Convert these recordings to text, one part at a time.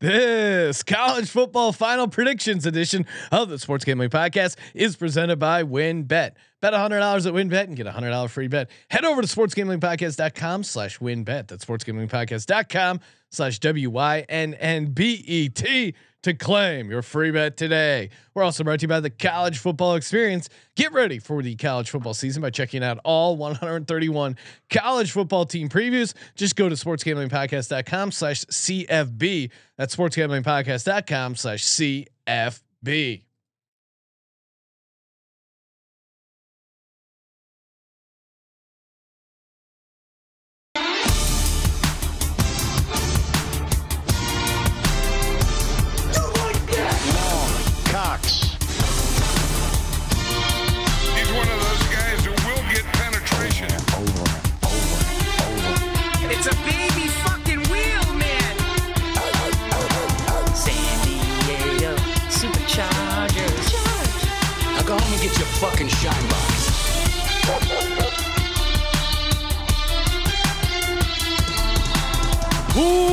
This college football final predictions edition of the Sports Gambling Podcast is presented by WynnBet. Bet $100 at WynnBet and get a $100 free bet. Head over to sportsgamblingpodcast.com slash wynnbet. That's sportsgamblingpodcast.com slash W-Y-N-N-B-E-T to claim your free bet today. We're also brought to you by the College Football Experience. Get ready for the college football season by checking out all 131 college football team previews. Just go to sportsgamblingpodcast.com slash CFB. That's sportsgamblingpodcast.com slash CFB.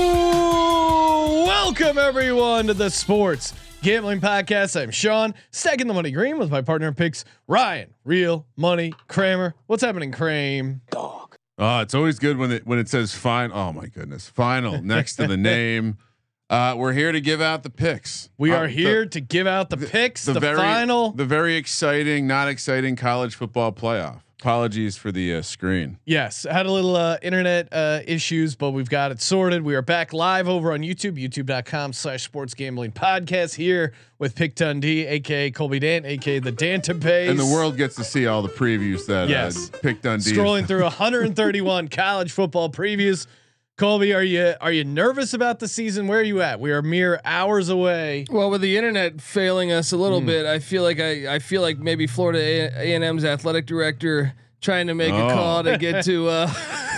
Ooh, welcome everyone to the Sports Gambling Podcast. I'm Sean, stacking the money green with my partner in picks, Ryan, Real Money Kramer. What's happening, Kramer? Dog. Oh, it's always good when it when it says fine. Oh my goodness, final next to the name. Uh, we're here to give out the picks. We Uh, are the- here to give out the, picks, the, very, final. the very exciting, not exciting college football playoff. Apologies for the uh, screen. Yes, had a little uh, internet uh, issues, but we've got it sorted. We are back live over on YouTube, youtube.com slash sports gambling podcast here with Pick Dundee, aka Colby Dant, aka the Dantabase. And the world gets to see all the previews that Yes. uh, Pick Dundee. Scrolling through 131 college football previews. Colby, are you are you nervous about the season? Where are you at? We are mere hours away. Well, with the internet failing us a little bit, I feel like I, I feel like maybe Florida A and M's athletic director trying to make Oh. a call to get to.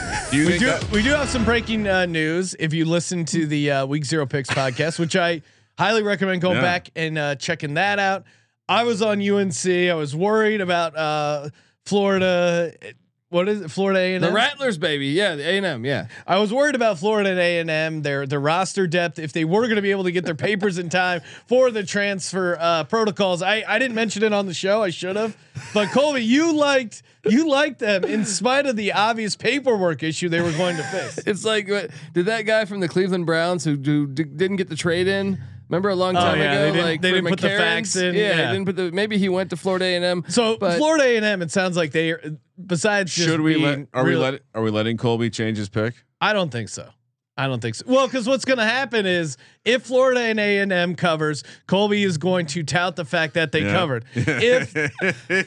Uh, Do you We do, that- we do have some breaking uh, news. If you listen to the uh, Week Zero Picks podcast, which I highly recommend going Yeah. back and uh, checking that out. I was on UNC. I was worried about uh, Florida. What is it? Florida A&M? the Rattlers, baby, yeah, the A and M, yeah. I was worried about Florida and A and M, their their roster depth, if they were going to be able to get their papers in time for the transfer uh, protocols. I I didn't mention it on the show. I should have. But Colby, you liked you liked them in spite of the obvious paperwork issue they were going to face. It's like, did that guy from the Cleveland Browns who, who didn't get the trade in? Remember a long Oh, time yeah, ago, they didn't- like they didn't put the facts in, Yeah, yeah. they didn't put the. Maybe he went to Florida A and M. So but Florida A and M, it sounds like they are besides just should we let? Are we let? Are we letting Colby change his pick? I don't think so. I don't think so. Well, because what's going to happen is if Florida and A and M covers, Colby is going to tout the fact that they Yeah. covered. If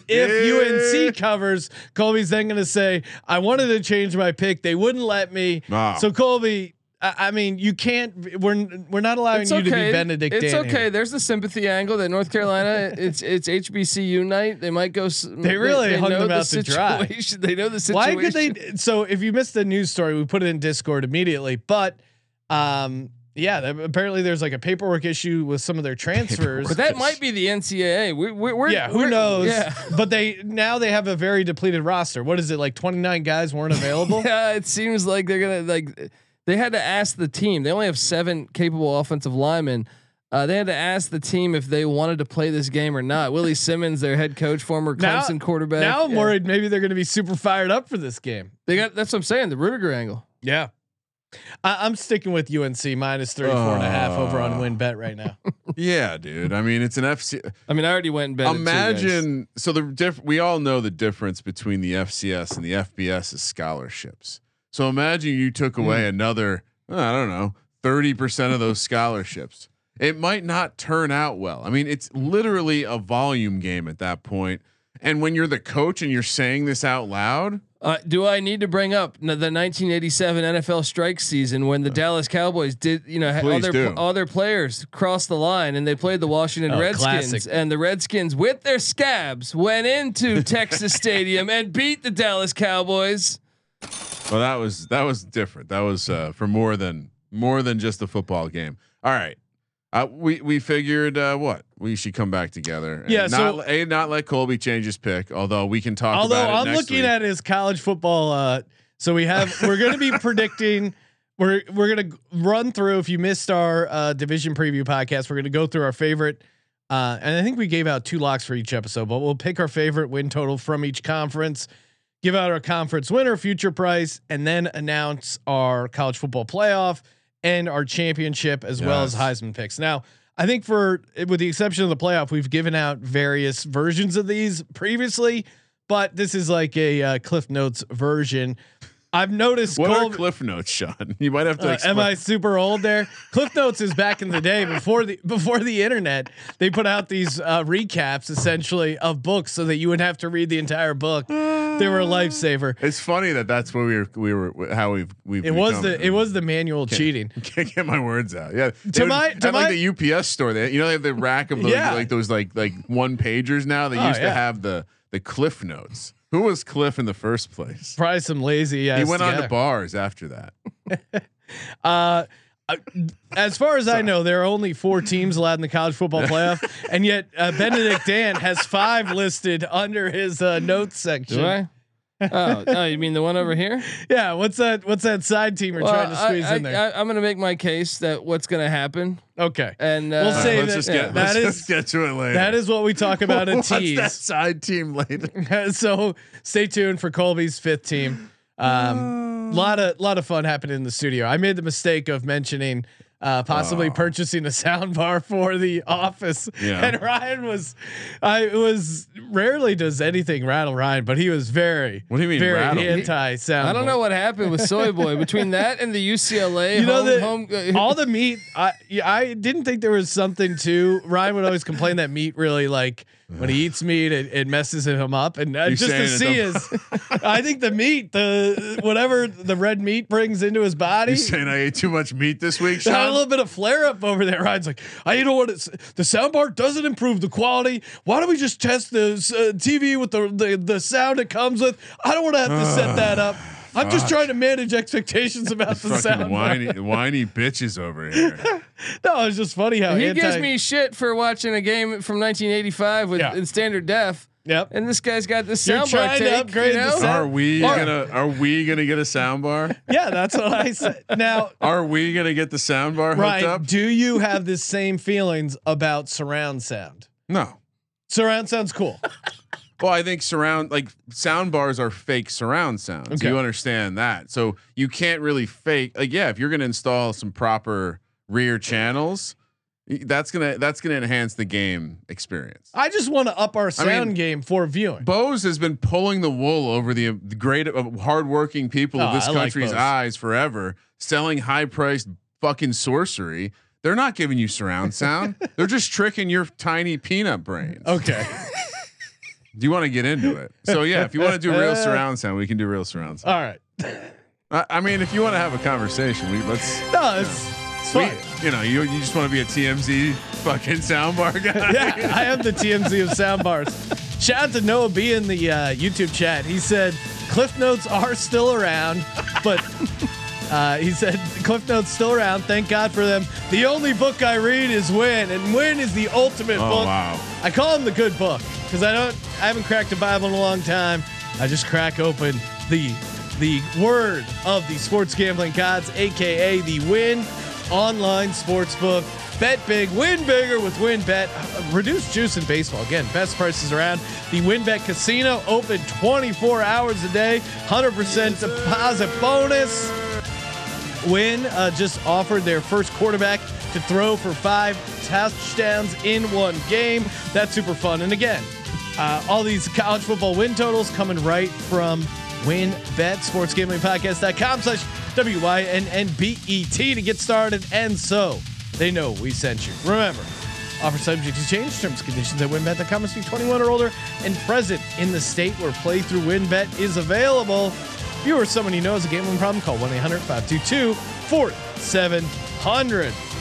if UNC covers, Colby's then going to say, "I wanted to change my pick. They wouldn't let me." Wow. So Colby, I, I mean, you can't. We're we're not allowing it's you okay. to be Benedict. it's Dan okay. here. There's the sympathy angle that North Carolina. it's it's HBCU night. They might go. They really hung know them the out to dry. They know the situation. Why could they? So if you missed the news story, we put it in Discord immediately. But um, yeah, apparently there's like a paperwork issue with some of their transfers. But that might be the NCAA. We, we, we're yeah, who we're- knows? Yeah. But they now they have a very depleted roster. What is it like? 29 guys weren't available. Yeah, it seems like they're gonna like. They had to ask the team. They only have seven capable offensive linemen. Uh, they had to ask the team if they wanted to play this game or not. Willie Simmons, their head coach, former Now- Clemson quarterback. Now I'm yeah. worried maybe they're going to be super fired up for this game. They got that's what I'm saying. The Rudiger angle. Yeah. I, I'm sticking with UNC minus 34 and a half over on Uh. WynnBet right now. yeah, dude. I mean, it's an FC. I mean, I already went and bet. it too, guys. Imagine so the diff, we all know the difference between the FCS and the FBS is scholarships. So imagine you took Hmm. away another I don't know 30% of those scholarships. It might not turn out well. I mean, it's literally a volume game at that point. And when you're the coach and you're saying this out loud, Uh, do I need to bring up the 1987 NFL strike season when the Dallas Cowboys did, you know, had all Please do. all players crossed the line and they played the Washington Oh, Redskins classic. and the Redskins with their scabs went into Texas Stadium and beat the Dallas Cowboys. Well that was that was different. That was uh, for more than more than just a football game. All right. Uh, we we figured uh, what we should come back together. and Yeah, Not, so- a not let Colby change his pick. Although we can talk. Although about I'm next looking week. at his college football. Uh, so we have we're going to be predicting we're we're gonna run through. If you missed our uh, division preview podcast, we're gonna go through our favorite. Uh, and I think we gave out two locks for each episode, but we'll pick our favorite win total from each conference, give out our conference winner, future price, and then announce our college football playoff and our championship as well as Heisman picks. Now, I think for with the exception of the playoff, we've given out various versions of these previously, but this is like a uh, Cliff Notes version. I've noticed. What Cole- are cliff notes, Sean? You might have to. uh, am I super old there? Cliff Notes is back in the day before the before the internet. They put out these uh, recaps essentially of books so that you wouldn't have to read the entire book. They were a lifesaver. It's funny that that's what we were. We were how we've we've. It was the it was the manual cheating. Can't get my words out. Yeah, To would my- to have like my- the UPS store. They you know they have the rack of those, Yeah. like those like like one pagers now. They Oh, used yeah. to have the the Cliff Notes. Who was Cliff in the first place? Probably some lazy. he went on to bars after that. Uh, uh, as far as I know, there are only four teams allowed in the college football playoff, and yet uh, Benedict Dan has five listed under his uh, notes section. Do I? Oh, oh, you mean the one over here? Yeah, what's that? What's that side team we're Well, trying to squeeze I, in there? I, am going to make my case that what's going to happen, okay, and uh, We'll All right, say let's that- just yeah, get that let's is- just get to it later. that is what we talk about in What's that side team later? so stay tuned for Colby's fifth team. Um, lot of lot of fun happened in the studio. I made the mistake of mentioning uh, possibly purchasing a sound bar for the office, Yeah. and Ryan was, I was rarely does anything rattle Ryan, but he was very, What do you mean very rattle? anti sound. I don't know what happened with Soy Boy between that and the UCLA You know home, that home uh, all the meat. I I didn't think there was something to. Ryan would always complain that meat really like when he eats meat, it, it messes him up. And uh, just to see his, I think the meat, the whatever the red meat brings into his body. You saying I ate too much meat this week, Had a little bit of flare up over there. Ryan's like, I you know what? It's, the soundbar doesn't improve the quality. Why don't we just test the uh, TV with the, the the sound it comes with? I don't want to have to set that up. I'm just trying to manage expectations about the sound. whiny, whiny bitches over here. No, it's just funny how he anti- gives me shit for watching a game from 1985 with Yeah. in standard def, Yep. and this guy's got this You're soundbar trying to upgrade you the know? sound- Are we Or- gonna Are we gonna get a sound bar? Yeah, that's what I said. Now, Are we gonna get the sound bar hooked Ryan, up? do you have the same feelings about surround sound? No. Surround sound's cool. Well, I think surround like sound bars are fake surround sounds. Okay. You understand that. So you can't really fake like yeah, if you're gonna install some proper rear channels, that's gonna that's gonna enhance the game experience. I just want to up our sound mean- game for viewing. Bose has been pulling the wool over the, the great uh, hardworking people Oh, of this I country's Bose. eyes forever, selling high priced fucking sorcery. They're not giving you surround sound. They're just tricking your tiny peanut brains. Okay. Do you want to get into it? So yeah, if you want to do real surround sound, we can do real surround sound. All right. I, I mean, if you want to have a conversation, we let's. No, it's, it's We, you know, you you just want to be a TMZ fucking soundbar guy. Yeah, I am the TMZ of soundbars. Shout out to Noah B in the uh, YouTube chat. He said Cliff Notes are still around, but uh, he said Cliff Notes still around. Thank God for them. The only book I read is Wynn, and Wynn is the ultimate Oh book. wow. I call him the good book because I don't. I haven't cracked a Bible in a long time. I just crack open the the word of the sports gambling gods, aka the Wynn Online Sportsbook. Bet big, win bigger with WynnBet. Uh, Reduced juice in baseball. Again, best prices around. The WynnBet Casino open 24 hours a day. 100% deposit bonus. Wynn uh, just offered their first quarterback to throw for five touchdowns in one game. That's super fun. And again, uh, all these college football win totals coming right from WynnBet, sportsgamblingpodcast.com slash W-Y-N-N-B-E-T to get started. And so they know we sent you. Remember, offer subject to change. Terms conditions at wynnbet.com must be 21 or older and present in the state where playthrough WynnBet is available. If you or someone you know has a gambling problem, call 1 800 522 4700.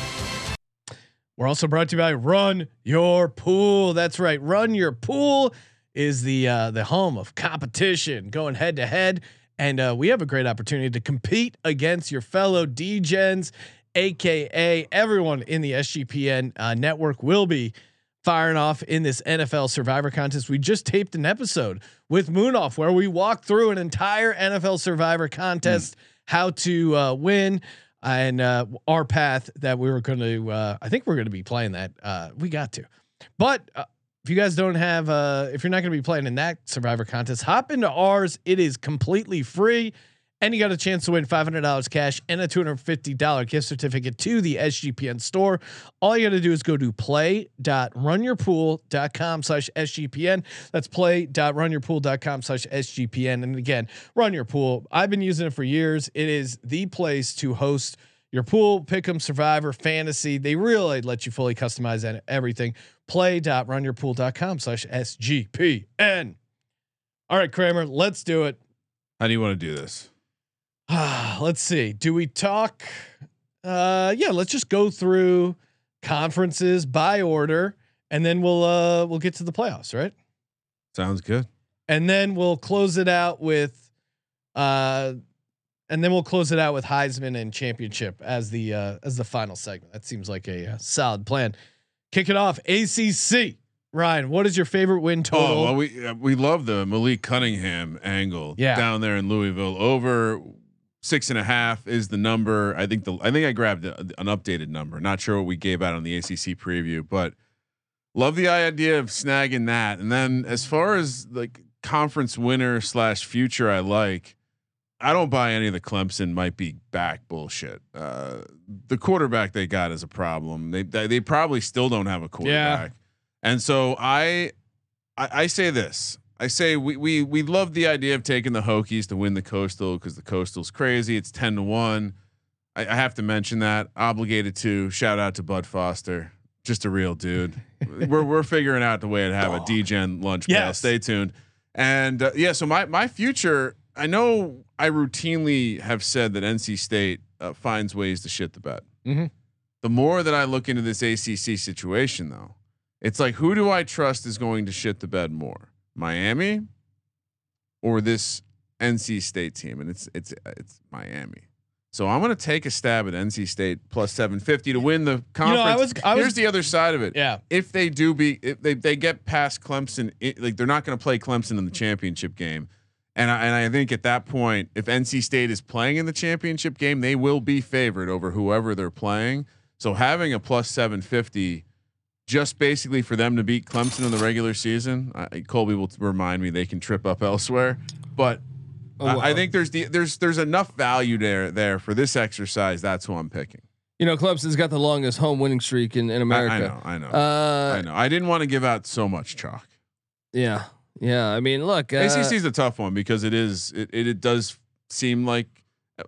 We're also brought to you by Run Your Pool. That's right. Run Your Pool is the uh, the home of competition, going head to head, and uh, we have a great opportunity to compete against your fellow DGens, aka everyone in the SGPN uh, network will be firing off in this NFL Survivor contest. We just taped an episode with Munaf where we walked through an entire NFL Survivor contest. how to uh, win and uh, our path that we were going to. Uh, I think we're going to be playing that. Uh, we got to, but. Uh, if you guys don't have, uh, if you're not going to be playing in that Survivor contest, hop into ours. It is completely free, and you got a chance to win $500 cash and a $250 gift certificate to the SGPN store. All you got to do is go to play.runyourpool.com slash SGPN. That's play.runyourpool.com slash SGPN. And again, Run Your Pool. I've been using it for years. It is the place to host your pool, pick'em, survivor, fantasy. They really let you fully customize everything. Play.runyourpool.com slash SGPN. All right, Kramer, let's do it. How do you want to do this? let's see. Do we talk? Uh, yeah, let's just go through conferences by order, and then we'll uh we'll get to the playoffs, right? Sounds good. And then we'll close it out with, uh, and then we'll close it out with Heisman and championship as the uh as the final segment. That seems like a, uh solid plan. Kick it off. ACC. Ryan, what is your favorite win total? Oh well, we uh, we love the Malik Cunningham angle Yeah. down there in Louisville. Over six and a half is the number. I think the I think I grabbed a, an updated number. Not sure what we gave out on the ACC preview, but love the idea of snagging that. And then as far as like conference winner slash future, I like. I don't buy any of the Clemson might be back bullshit. Uh, the quarterback they got is a problem. They they, probably still don't have a quarterback. yeah. And so I, I, I say this. I say we we we love the idea of taking the Hokies to win the Coastal because the Coastal's crazy. It's ten to one. I, I have to mention that. Obligated to shout out to Bud Foster, just a real dude. we're we're figuring out the way to have a DGen lunch. Yes. Stay tuned. And uh, yeah, so my my future. I know I routinely have said that NC State uh, finds ways to shit the bed. Mhm. The more that I look into this ACC situation, though, it's like who do I trust is going to shit the bed more, Miami or this NC State team? And it's it's it's Miami. So I'm going to take a stab at NC State plus 750 to win the conference. I was- I was- Here's the other side of it. yeah. If they do be, if they they get past Clemson, it, like they're not going to play Clemson in the championship game. And I, and I think at that point, if NC State is playing in the championship game, they will be favored over whoever they're playing. So having a plus 750 just basically for them to beat Clemson in the regular season, I, Colby will remind me they can trip up elsewhere. But Oh, I, I think there's the there's there's enough value there there for this exercise. That's who I'm picking. You know, Clemson's got the longest home winning streak in, in I, I America. know, I know, Uh, I know. I didn't want to give out so much chalk. yeah, yeah. I mean, look, uh, ACC is a tough one because it is it, it, it does seem like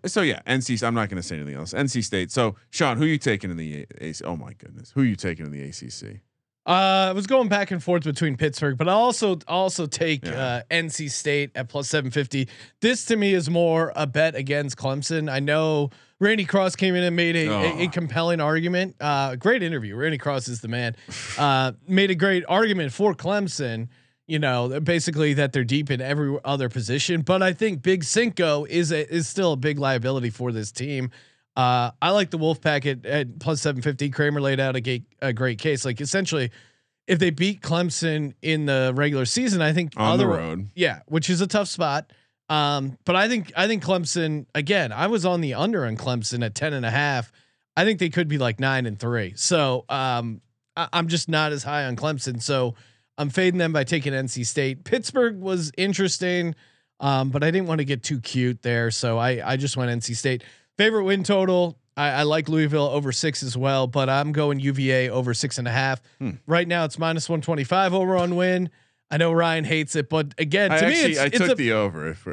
so yeah NC I'm not going to say anything else NC State so Sean who are you taking in the AC oh my goodness who are you taking in the ACC Uh, I was going back and forth between Pittsburgh, but I also also take Yeah. uh, NC State at plus seven fifty. This to me is more a bet against Clemson. I know Randy Cross came in and made a, a, a Oh. compelling argument. Uh, great interview. Randy Cross is the man. Uh, made a great argument for Clemson. You know, basically that they're deep in every other position, but I think Big Cinco is a, is still a big liability for this team. Uh, I like the Wolfpack at, at plus 750. Kramer laid out a, a great case. Like essentially, if they beat Clemson in the regular season, I think on the other- road yeah, which is a tough spot. Um, but I think I think Clemson again. I was on the under on Clemson at 10 and a half. I think they could be like nine and three. So um, I, I'm just not as high on Clemson. So I'm fading them by taking NC State. Pittsburgh was interesting, um, but I didn't want to get too cute there. So I I just went NC State. Favorite win total. I, I like Louisville over six as well, but I'm going UVA over six and a half. Hmm. Right now it's minus 125 over on Wynn. I know Ryan hates it, but again, to I me, actually it's, I it's took a, the over if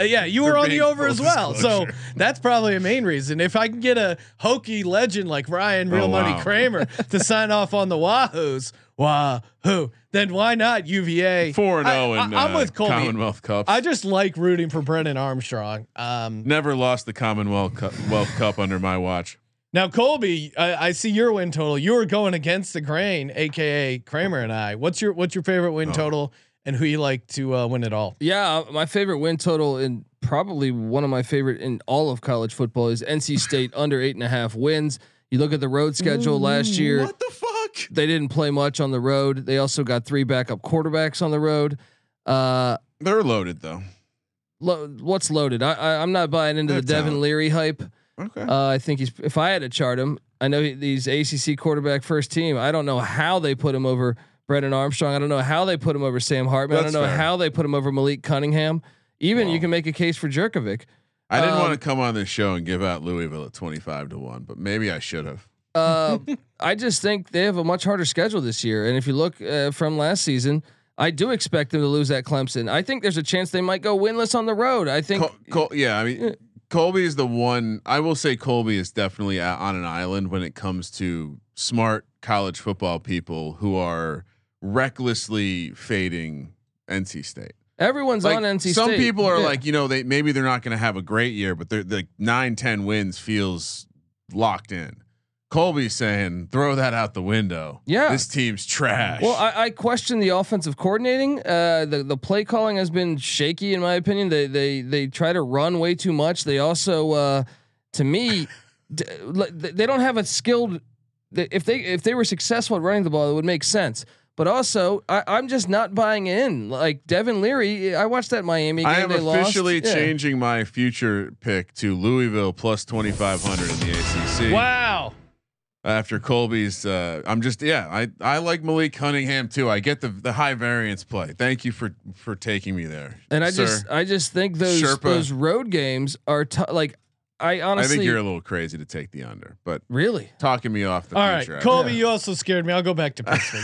uh, yeah, you were on the over as well. So that's probably a main reason. If I can get a hokey legend like Ryan Real Oh, Money wow. Kramer to sign off on the Wahoos, Wahoo, then why not UVA? Four and zero, in I- I'm uh, with Colby. Commonwealth Cups. I just like rooting for Brennan Armstrong. Um, never lost the Commonwealth Cup, Wealth Cup under my watch. now, Colby, I, I see your win total. You were going against the grain, aka Kramer and I. What's your what's your favorite win Oh. total, and who you like to uh, win it all? Yeah, my favorite win total and probably one of my favorite in all of college football is NC State under eight and a half wins. You look at the road schedule last year; What the fuck? They didn't play much on the road. They also got three backup quarterbacks on the road. Uh, They're loaded though. lo- what's loaded. I, I I'm not buying into the Devin talent. Leary hype. Okay. Uh, I think he's. If I had to chart him, I know he, he's ACC quarterback first team. I don't know how they put him over Brennan Armstrong. I don't know how they put him over Sam Hartman. I don't know fair. how they put him over Malik Cunningham. Even you can make a case for Jurkovec. I didn't um, want to come on this show and give out Louisville at 25 to 1, but maybe I should have. Uh, I just think they have a much harder schedule this year. And if you look uh, from last season, I do expect them to lose at Clemson. I think there's a chance they might go winless on the road. I think. Col- Col- yeah, I mean, Colby is the one. I will say Colby is definitely a- on an island when it comes to smart college football people who are recklessly fading NC State. Everyone's Like, on NC some State. Some people are Yeah. like, you know, they maybe they're not going to have a great year, but they're like nine, 10 wins feels locked in. Colby's saying, throw that out the window. Yeah. this team's trash. Well, I, I question the offensive coordinating. Uh, the the play calling has been shaky in my opinion. They they they try to run way too much. They also, uh, to me, d- l- they don't have a skilled. If they if they were successful at running the ball, it would make sense. But also, I, I'm just not buying in. Like Devin Leary, I watched that Miami game. I am they officially lost. Yeah. changing my future pick to Louisville plus 2,500 in the ACC. Wow. After Colby's, uh, I'm just yeah. I I like Malik Cunningham too. I get the the high variance play. Thank you for for taking me there. And I sir. just I just think those Sherpa. those road games are t- like I honestly I think you're a little crazy to take the under, but really talking me off the All right, future. Colby, you also scared me. I'll go back to Pittsburgh.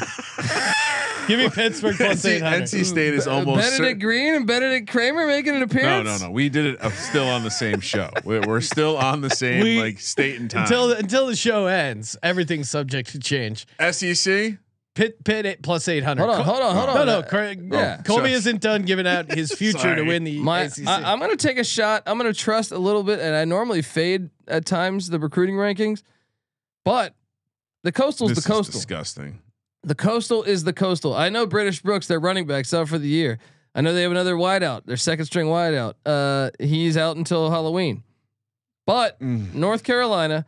Give me Pittsburgh plus NC, eight hundred. NC State is Be- almost Benedict cer- Green and Benedict Kramer making an appearance. no, no. No. We did it uh, still on the same show. We're, we're still on the same We- like state and time. Until the, until the show ends, everything's subject to change. SEC. Pitt Pitt eight, plus eight hundred. Hold on, hold on, hold on. No, no, Uh, Craig. yeah. Colby Shush. isn't done giving out his future to win the My, ACC. I, am gonna take a shot. I'm gonna trust a little bit, and I normally fade at times the recruiting rankings, but the coastal's This the is coastal. disgusting. The coastal is the coastal. I know British Brooks, their running backs out for the year. I know they have another wideout, their second string wideout. Uh, he's out until Halloween. But Mm. North Carolina,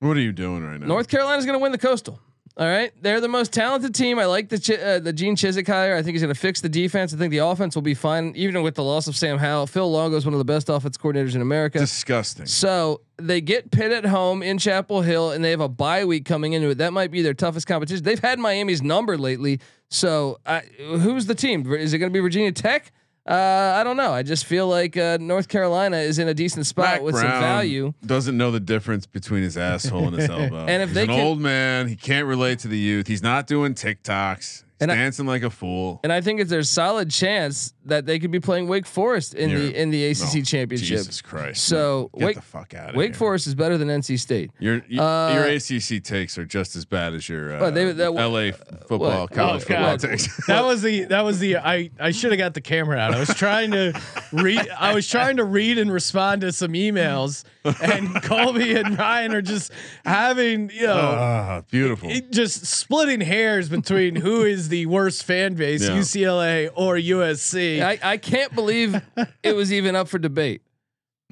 What are you doing right now? North Carolina's going to win the coastal. All right, they're the most talented team. I like the Chi- uh, the Gene Chizik hire. I think he's going to fix the defense. I think the offense will be fine, even with the loss of Sam Howell. Phil Longo is one of the best offense coordinators in America. disgusting. So they get Pitt at home in Chapel Hill, and they have a bye week coming into it. That might be their toughest competition. They've had Miami's number lately. So I, who's the team? Is it going to be Virginia Tech? Uh, I don't know. I just feel like uh, North Carolina is in a decent spot Mac with Brown some value. Doesn't know the difference between his asshole and his elbow. And if He's they an can- old man, he can't relate to the youth. He's not doing TikToks. He's And I- dancing like a fool. And I think it's there's solid chance that they could be playing Wake Forest in the You're- in the ACC No, championship. Jesus Christ. So Get Wake the fuck out of Wake here. Forest is better than NC State. Your your, Uh, your ACC takes are just as bad as your uh, Well, they- that- LA football, what? college Oh, football takes. that was the that was the I I should have got the camera out. I was trying to read I was trying to read and respond to some emails and Colby and Ryan are just having, you know, Ah, beautiful. it just splitting hairs between who is the worst fan base, Yeah. UCLA or USC. I, I can't believe it was even up for debate.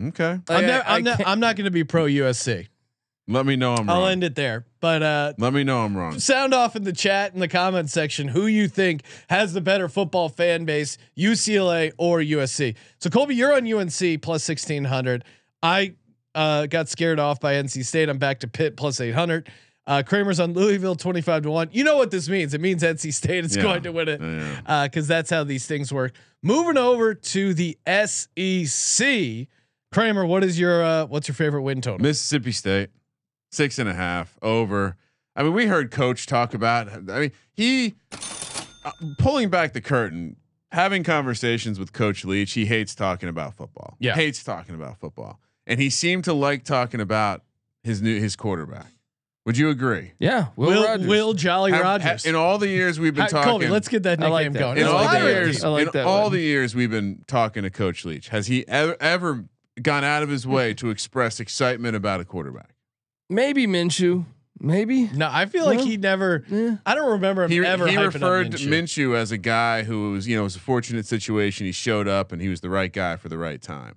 Okay. Like, I'm, never, I I'm not can't- I'm not going to be pro USC. Let me know I'm I'll wrong. end it there. But uh Let me know I'm wrong. sound off in the chat in the comment section who you think has the better football fan base, UCLA or USC. So Colby, you're on UNC plus 1600. I uh, got scared off by NC State. I'm back to Pitt plus 800. Uh, Kramer's on Louisville 25 to 1. You know what this means? It means NC State is Yeah. going to win it Yeah. because that's how these things work. Moving over to the SEC, Kramer, what is your uh, what's your favorite win total? Mississippi State, six and a half over. I mean, we heard Coach talk about. I mean, he uh, pulling back the curtain, having conversations with Coach Leach. He hates talking about football. Yeah. hates talking about football, and he seemed to like talking about his new his quarterback. Would you agree? Yeah, Will, Will, Rogers. Will Jolly Have- Rogers. ha- in all the years we've been Hi, talking, Colby, let's get that nickname like that. going. in It's all the pirate years. I like in that all one. the years we've been talking to Coach Leach, has he ever ever gone out of his way to express excitement about a quarterback? maybe Minshew, maybe. No, I feel like No. he never. Yeah. I don't remember him he, ever. he referred up to Minshew. Minshew as a guy who was, you know, it was a fortunate situation. He showed up and he was the right guy for the right time.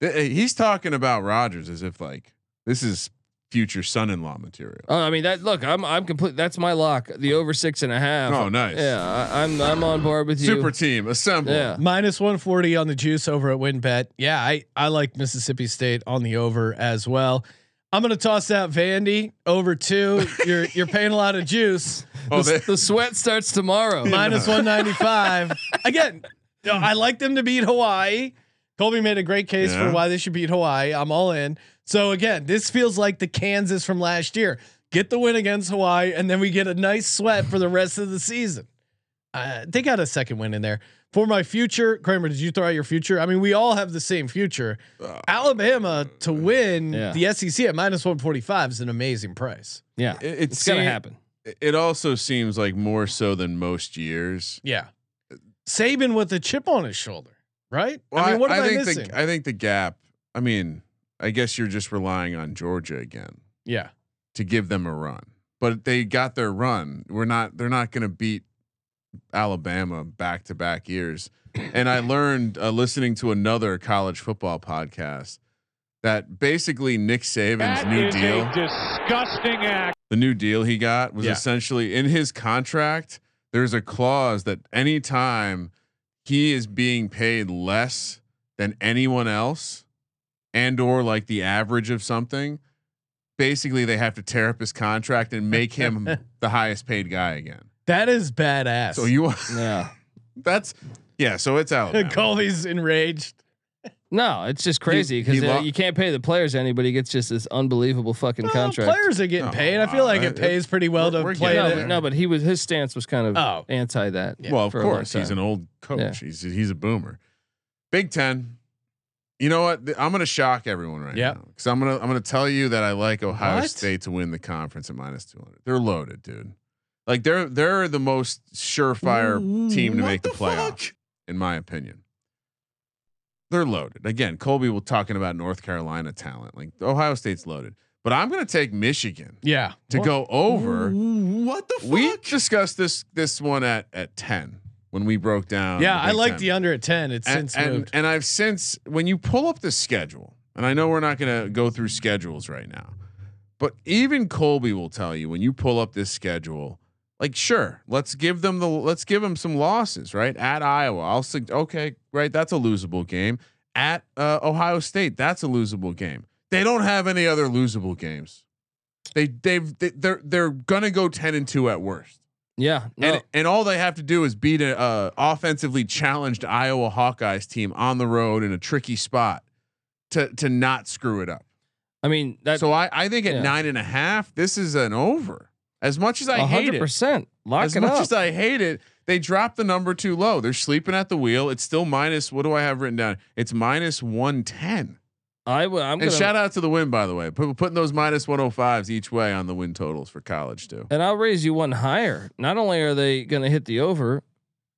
Th- uh, He's talking about Rogers as if like this is future son-in-law material. Oh, I mean that. Look, I'm I'm complete. That's my lock. The over six and a half. Oh, nice. Yeah, I, I'm I'm on board with you. Super team assemble. Yeah. Minus 140 on the juice over at WynnBet. Yeah, I, I like Mississippi State on the over as well. I'm gonna toss out Vandy over two. You're you're paying a lot of juice. Oh, the, they, the sweat starts tomorrow. Minus 195. Again, you know, I like them to beat Hawaii. Colby made a great case Yeah. for why they should beat Hawaii. I'm all in. So again, this feels like the Kansas from last year. Get the win against Hawaii, and then we get a nice sweat for the rest of the season. Uh, they got a second win in there. For my future, Kramer, did you throw out your future? I mean, we all have the same future. Alabama to win Yeah. the SEC at minus 145 is an amazing price. yeah, it, it's it's gonna happen. It also seems like more so than most years. Yeah. Saban with a chip on his shoulder, right? Well, I mean, what am I, think missing? the I think the gap. I mean, I guess you're just relying on Georgia again yeah. to give them a run, but they got their run. We're not. They're not going to beat Alabama back to back years. And I learned uh, listening to another college football podcast that basically Nick Saban's new deal, disgusting act. the new deal he got was Yeah. essentially in his contract. There's a clause that anytime he is being paid less than anyone else, and or like the average of something, basically they have to tear up his contract and make him the highest paid guy again. That is badass. So you Yeah. that's yeah. So it's out Colby's enraged. No, it's just crazy because lo- you can't pay the players any, but he gets just this unbelievable fucking Well, contract. players are getting Oh, paid. I feel like uh, it pays pretty well we're- to we're play. getting no, but, no, but he was his stance was kind of Oh. anti that. well, of for a long course, he's an old coach. Yeah. He's he's a boomer. Big Ten. You know what? I'm going to shock everyone right Yep. now because I'm gonna I'm gonna tell you that I like Ohio What? State to win the conference at minus 200. They're loaded, dude. Like they're they're the most surefire team to make the, playoff, in my opinion. They're loaded. Again, Colby was talking about North Carolina talent. Like Ohio State's loaded, but I'm going to take Michigan yeah. to What? go over. What the fuck? We discussed this this one at at 10 when we broke down. Yeah, I like Ten. the under at ten. It's and, since and, moved. and I've since when you pull up the schedule, and I know we're not going to go through schedules right now, but even Colby will tell you when you pull up this schedule, like sure, let's give them the let's give them some losses, right? At Iowa, I'll say okay, right, that's a losable game. At uh, Ohio State, that's a losable game. They don't have any other losable games. They they've they, they're they're gonna go ten and two at worst. Yeah. No, And and all they have to do is beat a uh, offensively challenged Iowa Hawkeyes team on the road in a tricky spot to to not screw it up. I mean that. so I I think at yeah. nine and a half, this is an over. As much as I hate hundred it, percent. Lock as it much up. as I hate it, they dropped the number too low. They're sleeping at the wheel. It's still minus. What do I have written down? It's minus one ten. I w- I'm And gonna. shout out to the Wynn, by the way. Put, putting those minus minus one hundred fives each way on the win totals for college too. and I'll raise you one higher. Not only are they going to hit the over,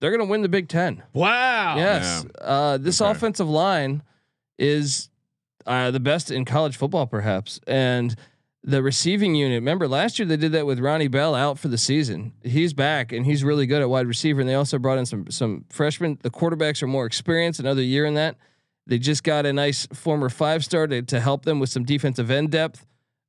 they're going to win the Big Ten. wow. Yes. Uh, this Okay. offensive line is uh, the best in college football, perhaps. And the receiving unit, remember last year they did that with Ronnie Bell out for the season. He's back and he's really good at wide receiver. And they also brought in some some freshmen. The quarterbacks are more experienced, another year in that. They just got a nice former five star to, to help them with some defensive end depth,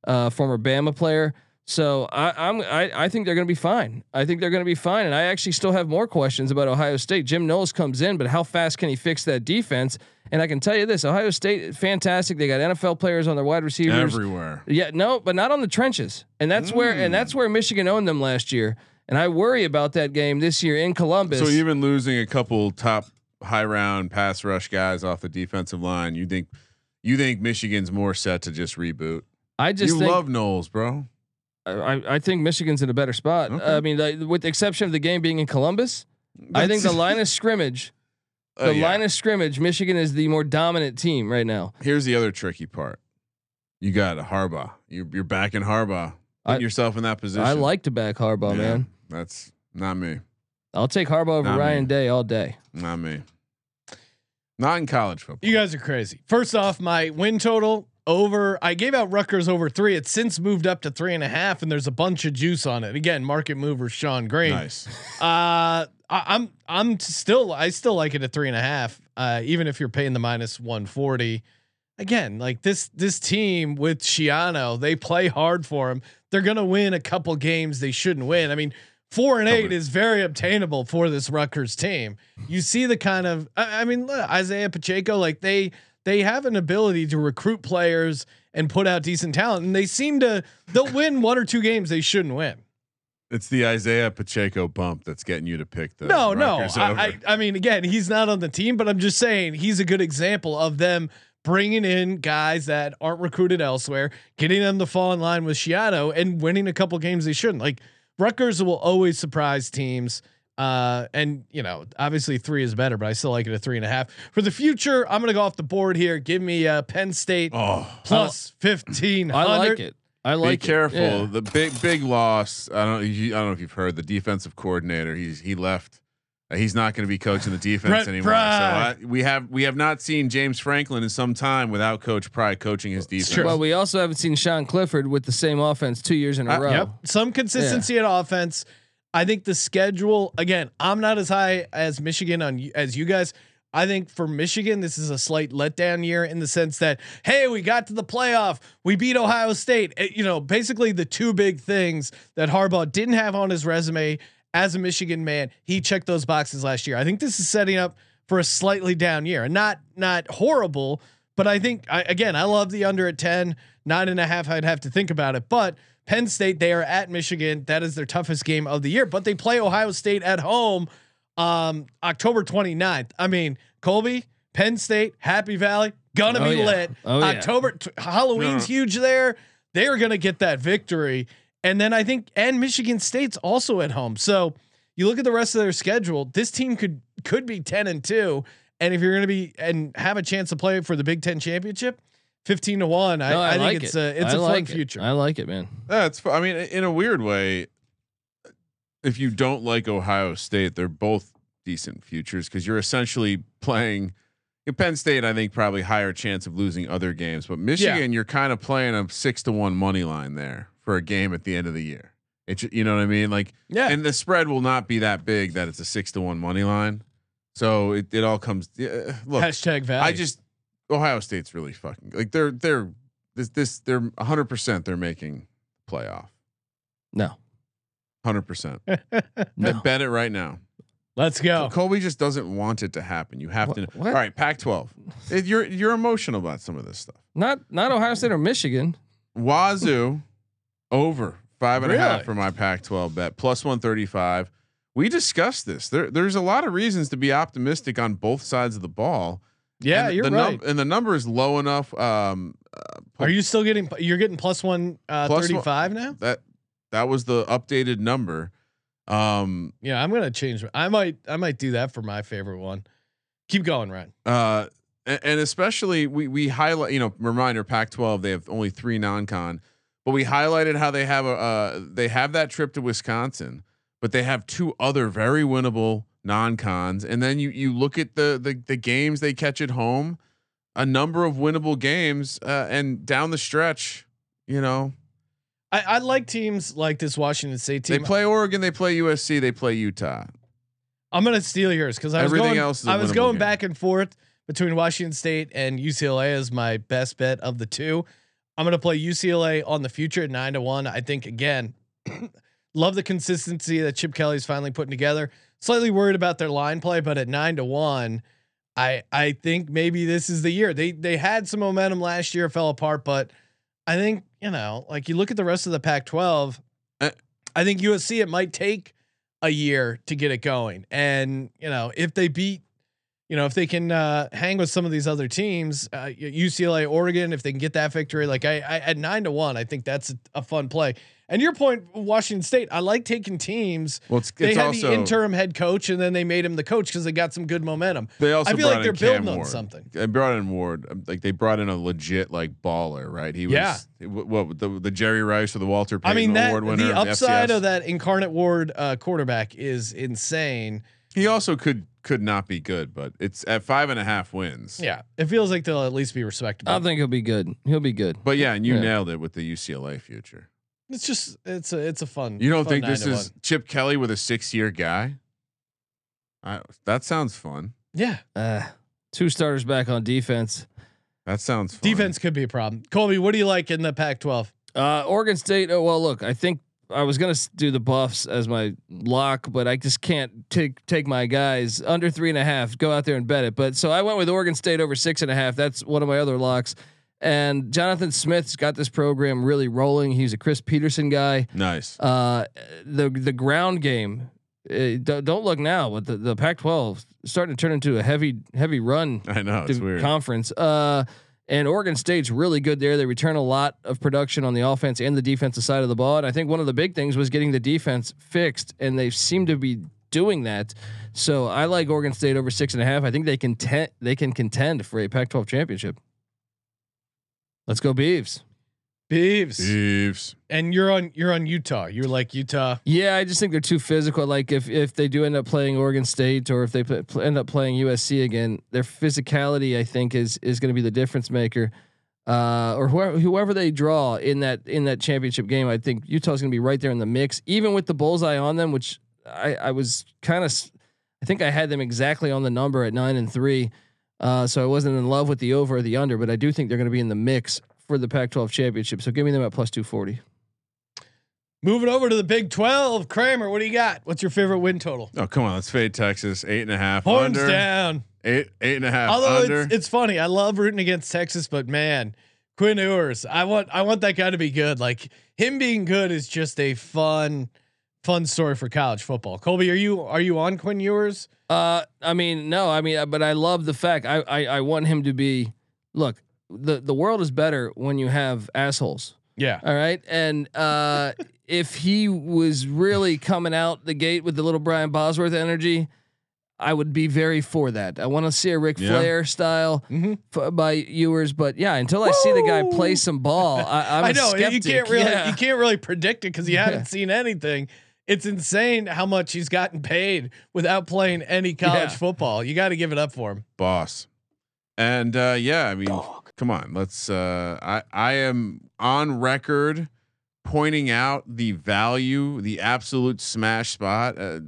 uh, former Bama player. So I, I'm I, I think they're going to be fine. I think they're going to be fine. And I actually still have more questions about Ohio State. Jim Knowles comes in, but how fast can he fix that defense? And I can tell you this: Ohio State, fantastic. They got NFL players on their wide receivers. Everywhere. Yeah, no, but not on the trenches. And that's where and hmm. that's where Michigan owned them last year. And I worry about that game this year in Columbus. So even losing a couple top high round pass rush guys off the defensive line, you think you think Michigan's more set to just reboot? I just you love Knowles, bro. I, I think Michigan's in a better spot. Okay. I mean, like, with the exception of the game being in Columbus, I think the line of scrimmage, Uh, the yeah. line of scrimmage, Michigan is the more dominant team right now. Here's the other tricky part. You got a Harbaugh. You're you're back in Harbaugh. Put yourself in that position. I like to back Harbaugh, Yeah, man. That's not me. I'll take Harbaugh over Not me. Ryan Day all day. Not me. Not in college football. You guys are crazy. First off, my win total over. I gave out Rutgers over three. It's since moved up to three and a half, and there's a bunch of juice on it. Again, market mover Sean Green. nice. Uh, I, I'm I'm still I still like it at three and a half. Uh, even if you're paying the minus one forty. again, like this this team with Schiano, they play hard for him. They're gonna win a couple games they shouldn't win. I mean, four and eight is very obtainable for this Rutgers team. You see the kind of, I, I mean, Isaiah Pacheco, like they they have an ability to recruit players and put out decent talent, and they seem to they'll win one or two games they shouldn't win. It's the Isaiah Pacheco bump that's getting you to pick the No, no. Rutgers I. I, I mean, again, he's not on the team, but I'm just saying he's a good example of them bringing in guys that aren't recruited elsewhere, getting them to fall in line with Schiano, and winning a couple games they shouldn't. Like Rutgers will always surprise teams. Uh, and you know, obviously three is better, but I still like it at three and a half for the future. I'm gonna go off the board here. Give me uh, Penn State oh, plus fifteen I like it. I like. It. Be it. careful. Yeah. The big big loss. I don't. You, I don't know if you've heard the defensive coordinator. He's he left. Uh, He's not going to be coaching the defense Brent anymore. Pry. So I, we have we have not seen James Franklin in some time without Coach Pry coaching his defense. true. Well, we also haven't seen Sean Clifford with the same offense two years in a Uh, row. Yep. Some consistency at offense. I think the schedule again, I'm not as high as Michigan on as you guys. I think for Michigan, this is a slight letdown year in the sense that, hey, we got to the playoff, we beat Ohio State. Eh, you know, basically the two big things that Harbaugh didn't have on his resume as a Michigan man. He checked those boxes last year. I think this is setting up for a slightly down year, and not not horrible, but I think I, again, I love the under at 10, nine and a half. I'd have to think about it, but Penn State, they are at Michigan. That is their toughest game of the year, but they play Ohio State at home um October 29th. I mean, Colby, Penn State, Happy Valley, gonna Oh, be yeah. lit. Oh, yeah. October t- Halloween's huge there. They're gonna get that victory. And then I think and Michigan State's also at home. So you look at the rest of their schedule, this team could could be 10 and 2. And if you're gonna be and have a chance to play for the Big Ten championship, 15 to 1. I, No, I, think like it's it. a it's I a like fun it. future. I like it, man. That's. fu- I mean, in a weird way, if you don't like Ohio State, they're both decent futures because you're essentially playing. Penn State, I think probably higher chance of losing other games, but Michigan, you're kind of playing a six to one money line there for a game at the end of the year. It's you know what I mean, like yeah. and the spread will not be that big that it's a six to one money line. So it, it all comes. Yeah, look, Hashtag Valley. I just Ohio State's really fucking like they're they're this this they're 100 percent they're making playoff No, 100 percent. no. Bet it right now. Let's go. Colby just doesn't want it to happen. You have Wha- to. what? All right, Pac-12. It- you're you're emotional about some of this stuff. Not not Ohio State or Michigan. Wazoo over five and a half Really? for my Pac-12 bet plus 135. We discussed this. There, there's a lot of reasons to be optimistic on both sides of the ball. Yeah, and you're the right. and the number is low enough. Um, Are you still getting? You're getting plus one uh, Plus one- thirty-five now. that that was the updated number. Um, Yeah, I'm gonna change. I might. I might do that for my favorite one. Keep going, Ryan. uh, a- and especially we we highlight. You know, reminder: Pac-12 they have only three non-con, but we highlighted how they have a uh, they have that trip to Wisconsin, but they have two other very winnable non-cons. And then you you look at the the the games they catch at home, a number of winnable games, uh, and down the stretch, you know, I, I like teams like this Washington State team. they play Oregon, they play USC, they play Utah. I'm gonna steal yours because I was Everything going. else is a I was going game. back and forth between Washington State and UCLA as my best bet of the two. I'm gonna play UCLA on the future at nine to one. I think again, love the consistency that Chip Kelly's finally putting together. Slightly worried about their line play, but at nine to one, I I think maybe this is the year. They they had some momentum last year, fell apart, but I think you know, like you look at the rest of the Pac-12. Uh, I think USC it might take a year to get it going, and you know if they beat, you know if they can uh, hang with some of these other teams, uh, UCLA, Oregon, if they can get that victory, like I, I at nine to one, I think that's a, a fun play. And your point, Washington State, I like taking teams. Well, it's, They it's had also the interim head coach, and then they made him the coach because they got some good momentum. They also I feel like they're building on something. They brought in Ward, um, like they brought in a legit like baller, right? He was Yeah. wh- what the the Jerry Rice or the Walter I Payton mean that Award winner. the upside FCS. of that incarnate Ward uh, quarterback is insane. He also could could not be good, but it's at five and a half wins. Yeah, it feels like they'll at least be respectable. I think he'll be good. He'll be good. But yeah, and you Yeah. nailed it with the UCLA future. it's just it's a it's a fun. You don't fun think this is one. Chip Kelly with a six year guy? I, that sounds fun. yeah? Uh, two starters back on defense. That sounds fun. Defense could be a problem. Colby, what do you like in the Pac-12? Uh, Oregon State. Oh, well, look, I think I was gonna do the Buffs as my lock, but I just can't take take my guys under three and a half. Go out there and bet it. But so I went with Oregon State over six and a half. That's one of my other locks. And Jonathan Smith's got this program really rolling. He's a Chris Petersen guy. Nice. Uh, the the ground game. Uh, don't, don't look now, but the, the Pac-12 starting to turn into a heavy heavy run I know it's weird. conference. Uh, and Oregon State's really good there. They return a lot of production on the offense and the defensive side of the ball. And I think one of the big things was getting the defense fixed, and they seem to be doing that. So I like Oregon State over six and a half. I think they can they can contend for a Pac-12 championship. Let's go Beavs. Beavs. Chiefs. And you're on you're on Utah. You're like Utah. Yeah, I just think they're too physical. Like if if they do end up playing Oregon State or if they pl- pl- end up playing USC again, their physicality I think is is going to be the difference maker. Uh, or whoever whoever they draw in that in that championship game, I think Utah's going to be right there in the mix, even with the bullseye on them, which I I was kind of I think I had them exactly on the number at nine and three. Uh, so I wasn't in love with the over or the under, but I do think they're going to be in the mix for the Pac-12 championship. So give me them at plus two forty. Moving over to the Big 12. Kramer, what do you got? What's your favorite win total? Oh come on, let's fade Texas eight and a half Horns under. down. Eight eight and a half Although under. it's, it's funny, I love rooting against Texas, but man, Quinn Ewers, I want I want that guy to be good. Like him being good is just a fun, fun story for college football. Colby, are you are you on Quinn Ewers? Uh, I mean, no, I mean, uh, but I love the fact I, I I want him to be. Look, the the world is better when you have assholes. Yeah. All right, and uh, if he was really coming out the gate with the little Brian Bosworth energy, I would be very for that. I want to see a Ric Yeah. Flair style Mhm. f- by Ewers, but yeah, until I see the guy play some ball, I, I'm I a know you skeptic. can't really Yeah. you can't really predict it because you Yeah. haven't seen anything. It's insane how much he's gotten paid without playing any college Yeah. football. You got to give it up for him. boss. And uh, yeah, I mean, come on, let's. Uh, I I am on record pointing out the value, the absolute smash spot uh,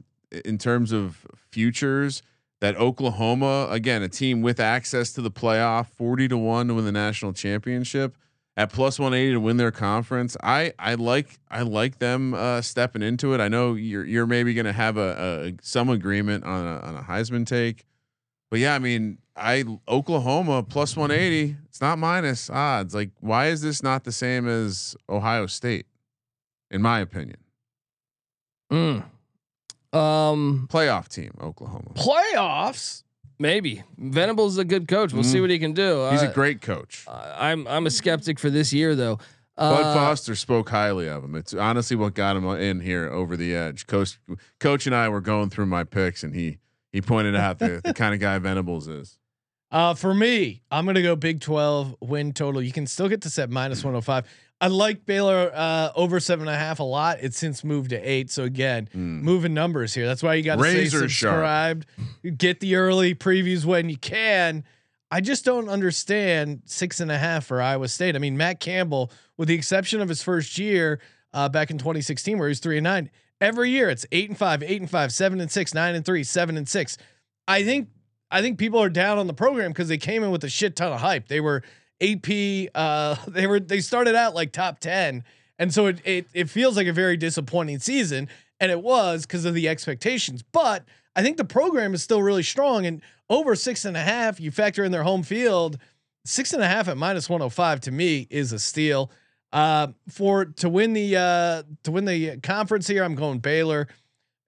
in terms of futures. That Oklahoma, again, a team with access to the playoff, forty to one to win the national championship, at plus one eighty to win their conference. I I like I like them uh, stepping into it. I know you're you're maybe going to have a, a some agreement on a, on a Heisman take. But yeah, I mean, I Oklahoma plus 180. It's not minus odds. Like, why is this not the same as Ohio State? In my opinion, Mm. Um, playoff team Oklahoma. Playoffs. maybe Venables is a good coach. We'll see Mm. what he can do. He's Uh, a great coach. I'm I'm a skeptic for this year though. Bud Uh, Foster spoke highly of him. It's honestly what got him in here over the edge. Coach, coach, and I were going through my picks, and he he pointed out the, the kind of guy Venables is. Uh, for me, I'm gonna go Big 12 win total. You can still get to set minus 105. I like Baylor uh, over seven and a half a lot. It's since moved to eight. So again, Mm. moving numbers here. That's why you got to stay Razor sharp. subscribed. Get the early previews when you can. I just don't understand six and a half for Iowa State. I mean, Matt Campbell, with the exception of his first year uh, back in 2016, where he was three and nine, every year it's eight and five, eight and five, seven and six, nine and three, seven and six. I think I think people are down on the program because they came in with a shit ton of hype. They were AP. Uh, they were they started out like top ten, and so it it it feels like a very disappointing season, and it was because of the expectations. But I think the program is still really strong, and over six and a half. You factor in their home field, six and a half at minus one hundred five to me is a steal. Uh, for to win the uh, to win the conference here, I'm going Baylor.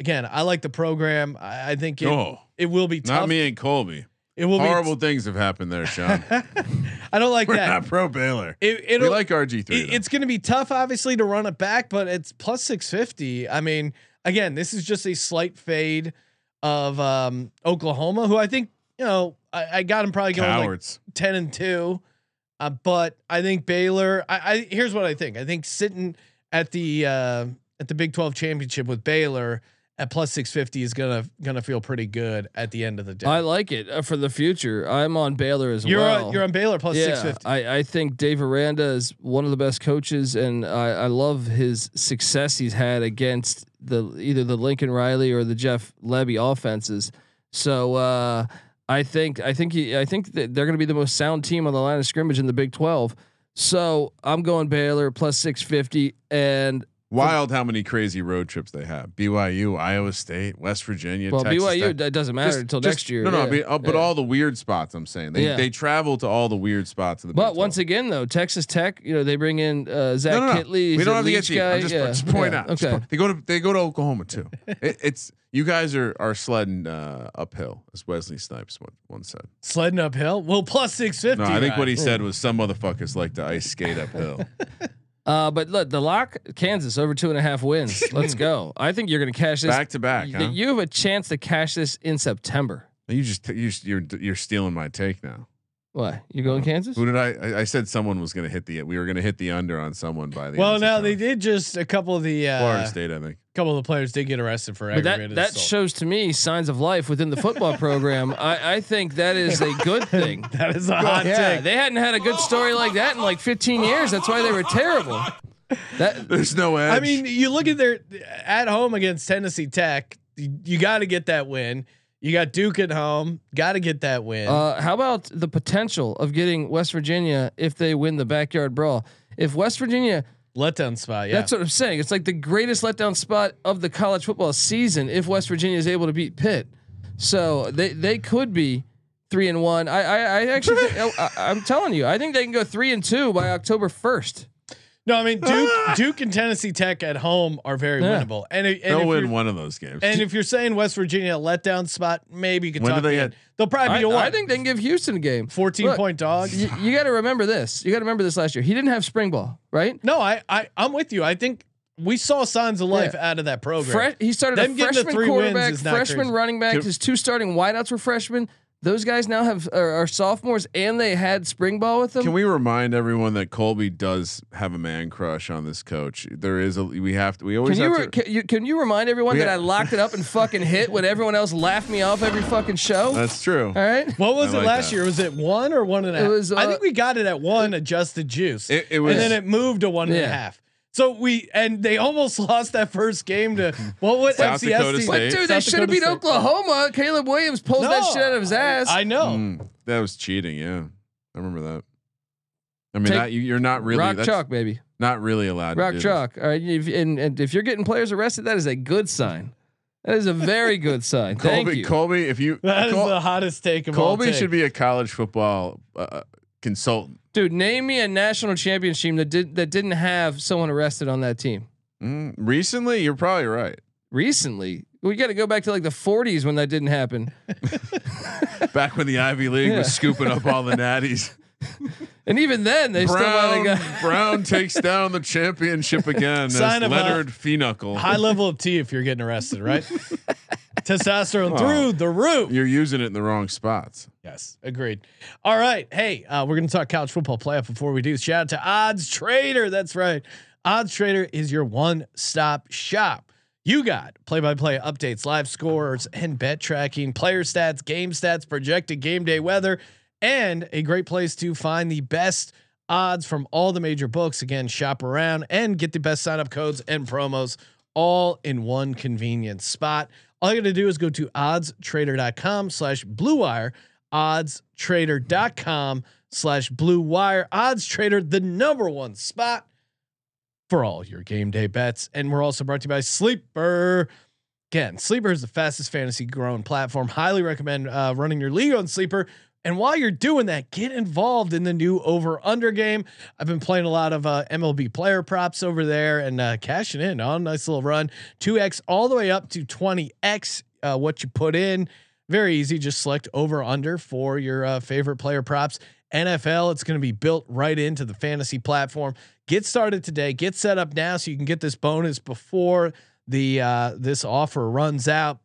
Again, I like the program. I, I think it, oh, it will be tough. not me and Colby. It will Horrible things have happened there, Sean. I don't like We're that. not pro Baylor. It, We like RG three. it- it's going to be tough, obviously, to run it back, but it's plus 650. I mean, again, this is just a slight fade of um, Oklahoma, who I think, you know, I, I got him probably going like 10 and 2. Uh, but I think Baylor, I, I here's what I think. I think sitting at the uh, at the Big 12 championship with Baylor at plus 650 is gonna gonna feel pretty good at the end of the day. I like it uh, for the future. I'm on Baylor as you're well. on, you're on Baylor plus yeah, 650. I, I think Dave Aranda is one of the best coaches, and I, I love his success he's had against the either the Lincoln Riley or the Jeff Lebby offenses. So uh, I think I think he, I think that they're going to be the most sound team on the line of scrimmage in the Big Twelve. So I'm going Baylor plus six fifty, and Wild how many crazy road trips they have. BYU, Iowa State, West Virginia. well Texas BYU Tech. that doesn't matter Just- until just- next year. No, no, yeah, I mean, uh, but yeah. all the weird spots. I'm saying they Yeah. they travel to all the weird spots of the. But Big once 12. again, though, Texas Tech, you know, they bring in uh, Zach no, no, no. Kittley. we don't have to get you. guy. I'm just, yeah. just point yeah. out. Okay. point- they go to they go to Oklahoma too. it, it's you guys are are sledding uh, uphill, as Wesley Snipes one- once said. Sledding uphill. Well, plus six fifty. No, I think what he said was some motherfuckers like to ice skate uphill. Uh, but look, the lock, Kansas over two and a half wins. Let's go. I think you're going to cash this back to back. y- Huh? You have a chance to cash this in September. You just you just, you're you're stealing my take now. What? You going Kansas? Who did I? I, I said someone was going to hit the. We were going to hit the under on someone by the. Well, end of now they did just a couple of the Florida uh, State, I think. couple of the players did get arrested for But that that assault. shows to me signs of life within the football program. I, I think that is a good thing. that is a hot yeah, take. they hadn't had a good story like that in like 15 years. That's why they were terrible. That There's no edge. I mean, you look at their at home against Tennessee Tech. You, you got to get that win. You got Duke at home. Got to get that win. Uh, how about the potential of getting West Virginia if they win the backyard brawl? If West Virginia, Letdown spot. Yeah. that's what I'm saying. It's like the greatest letdown spot of the college football season if West Virginia is able to beat Pitt. So they they could be three and one. I I, I actually think, I, I'm telling you, I think they can go three and two by October first. No, I mean Duke, Duke and Tennessee Tech at home are very Yeah. winnable. And, and they'll if win one of those games. And if you're saying West Virginia a letdown spot, maybe you can When talk do they me get- They'll probably I, be a what? I think they can give Houston a game. 14 Look, point dog. You, you got to remember this. You got to remember this last year. He didn't have spring ball, right? No, I, I I'm with you. I think we saw signs of life Yeah. out of that program. Fresh, he started Them a getting the three wins quarterback, is freshman crazy. running back. His two starting wideouts were freshmen. Those guys now have are, are sophomores, and they had spring ball with them. Can we remind everyone that Colby does have a man crush on this coach? There is a we have to we Can always you, have re- to. can you can you remind everyone that ha- I locked it up and fucking hit when everyone else laughed me off every fucking show? That's true. All right. What was I it like last that. year? Was it one or one and a half? was, I uh, think we got it at one adjusted juice. It- it was- and then it moved to one and a half. So we and they almost lost that first game to what what South FCS Dakota team? State. But dude, they should have Dakota beat State. Oklahoma. Caleb Williams pulls that shit out of his ass. I know. Mm, that was cheating. Yeah, I remember that. I mean, Take- that, you, you're not really Rock that's chalk, baby. not really allowed. Rock to do chalk. All right. If, and, and if you're getting players arrested, that is a good sign. That is a very good sign. This. Thank Colby, you. Colby, if you That is Col- the hottest take of all. Colby should be a college football uh, consultant. Dude, name me a national championship team that did that didn't have someone arrested on that team. Mm, recently, you're probably right. Recently, we got to go back to like the 40s when that didn't happen. Back when the Ivy League Yeah. was scooping up all the natties. And even then, they still Brown, might have got. Brown takes down the championship again. Sign That's of Leonard Phenuckle. high level of tea if you're getting arrested, right? Testosterone Oh. through the roof. You're using it in the wrong spots. Yes, agreed. All right. Hey, uh, we're going to talk college football playoff before we do. Shout out to Odds Trader. That's right. Odds Trader is your one stop shop. You got play by play updates, live scores, and bet tracking, player stats, game stats, projected game day weather, and a great place to find the best odds from all the major books. Again, shop around and get the best sign up codes and promos all in one convenient spot. All you got to do is go to oddstrader.com slash blue wire, oddstrader.com slash blue wire. Odds Trader, the number one spot for all your game day bets. And we're also brought to you by Sleeper. Again, Sleeper is the fastest fantasy growing platform. Highly recommend uh, running your league on Sleeper. And while you're doing that, get involved in the new over under game. I've been playing a lot of uh, MLB player props over there and uh, cashing in on a nice little run. 2x all the way up to 20x uh, what you put in. Very easy. Just select over under for your uh, favorite player props. NFL, it's going to be built right into the fantasy platform. Get started today. Get set up now so you can get this bonus before the uh, this offer runs out.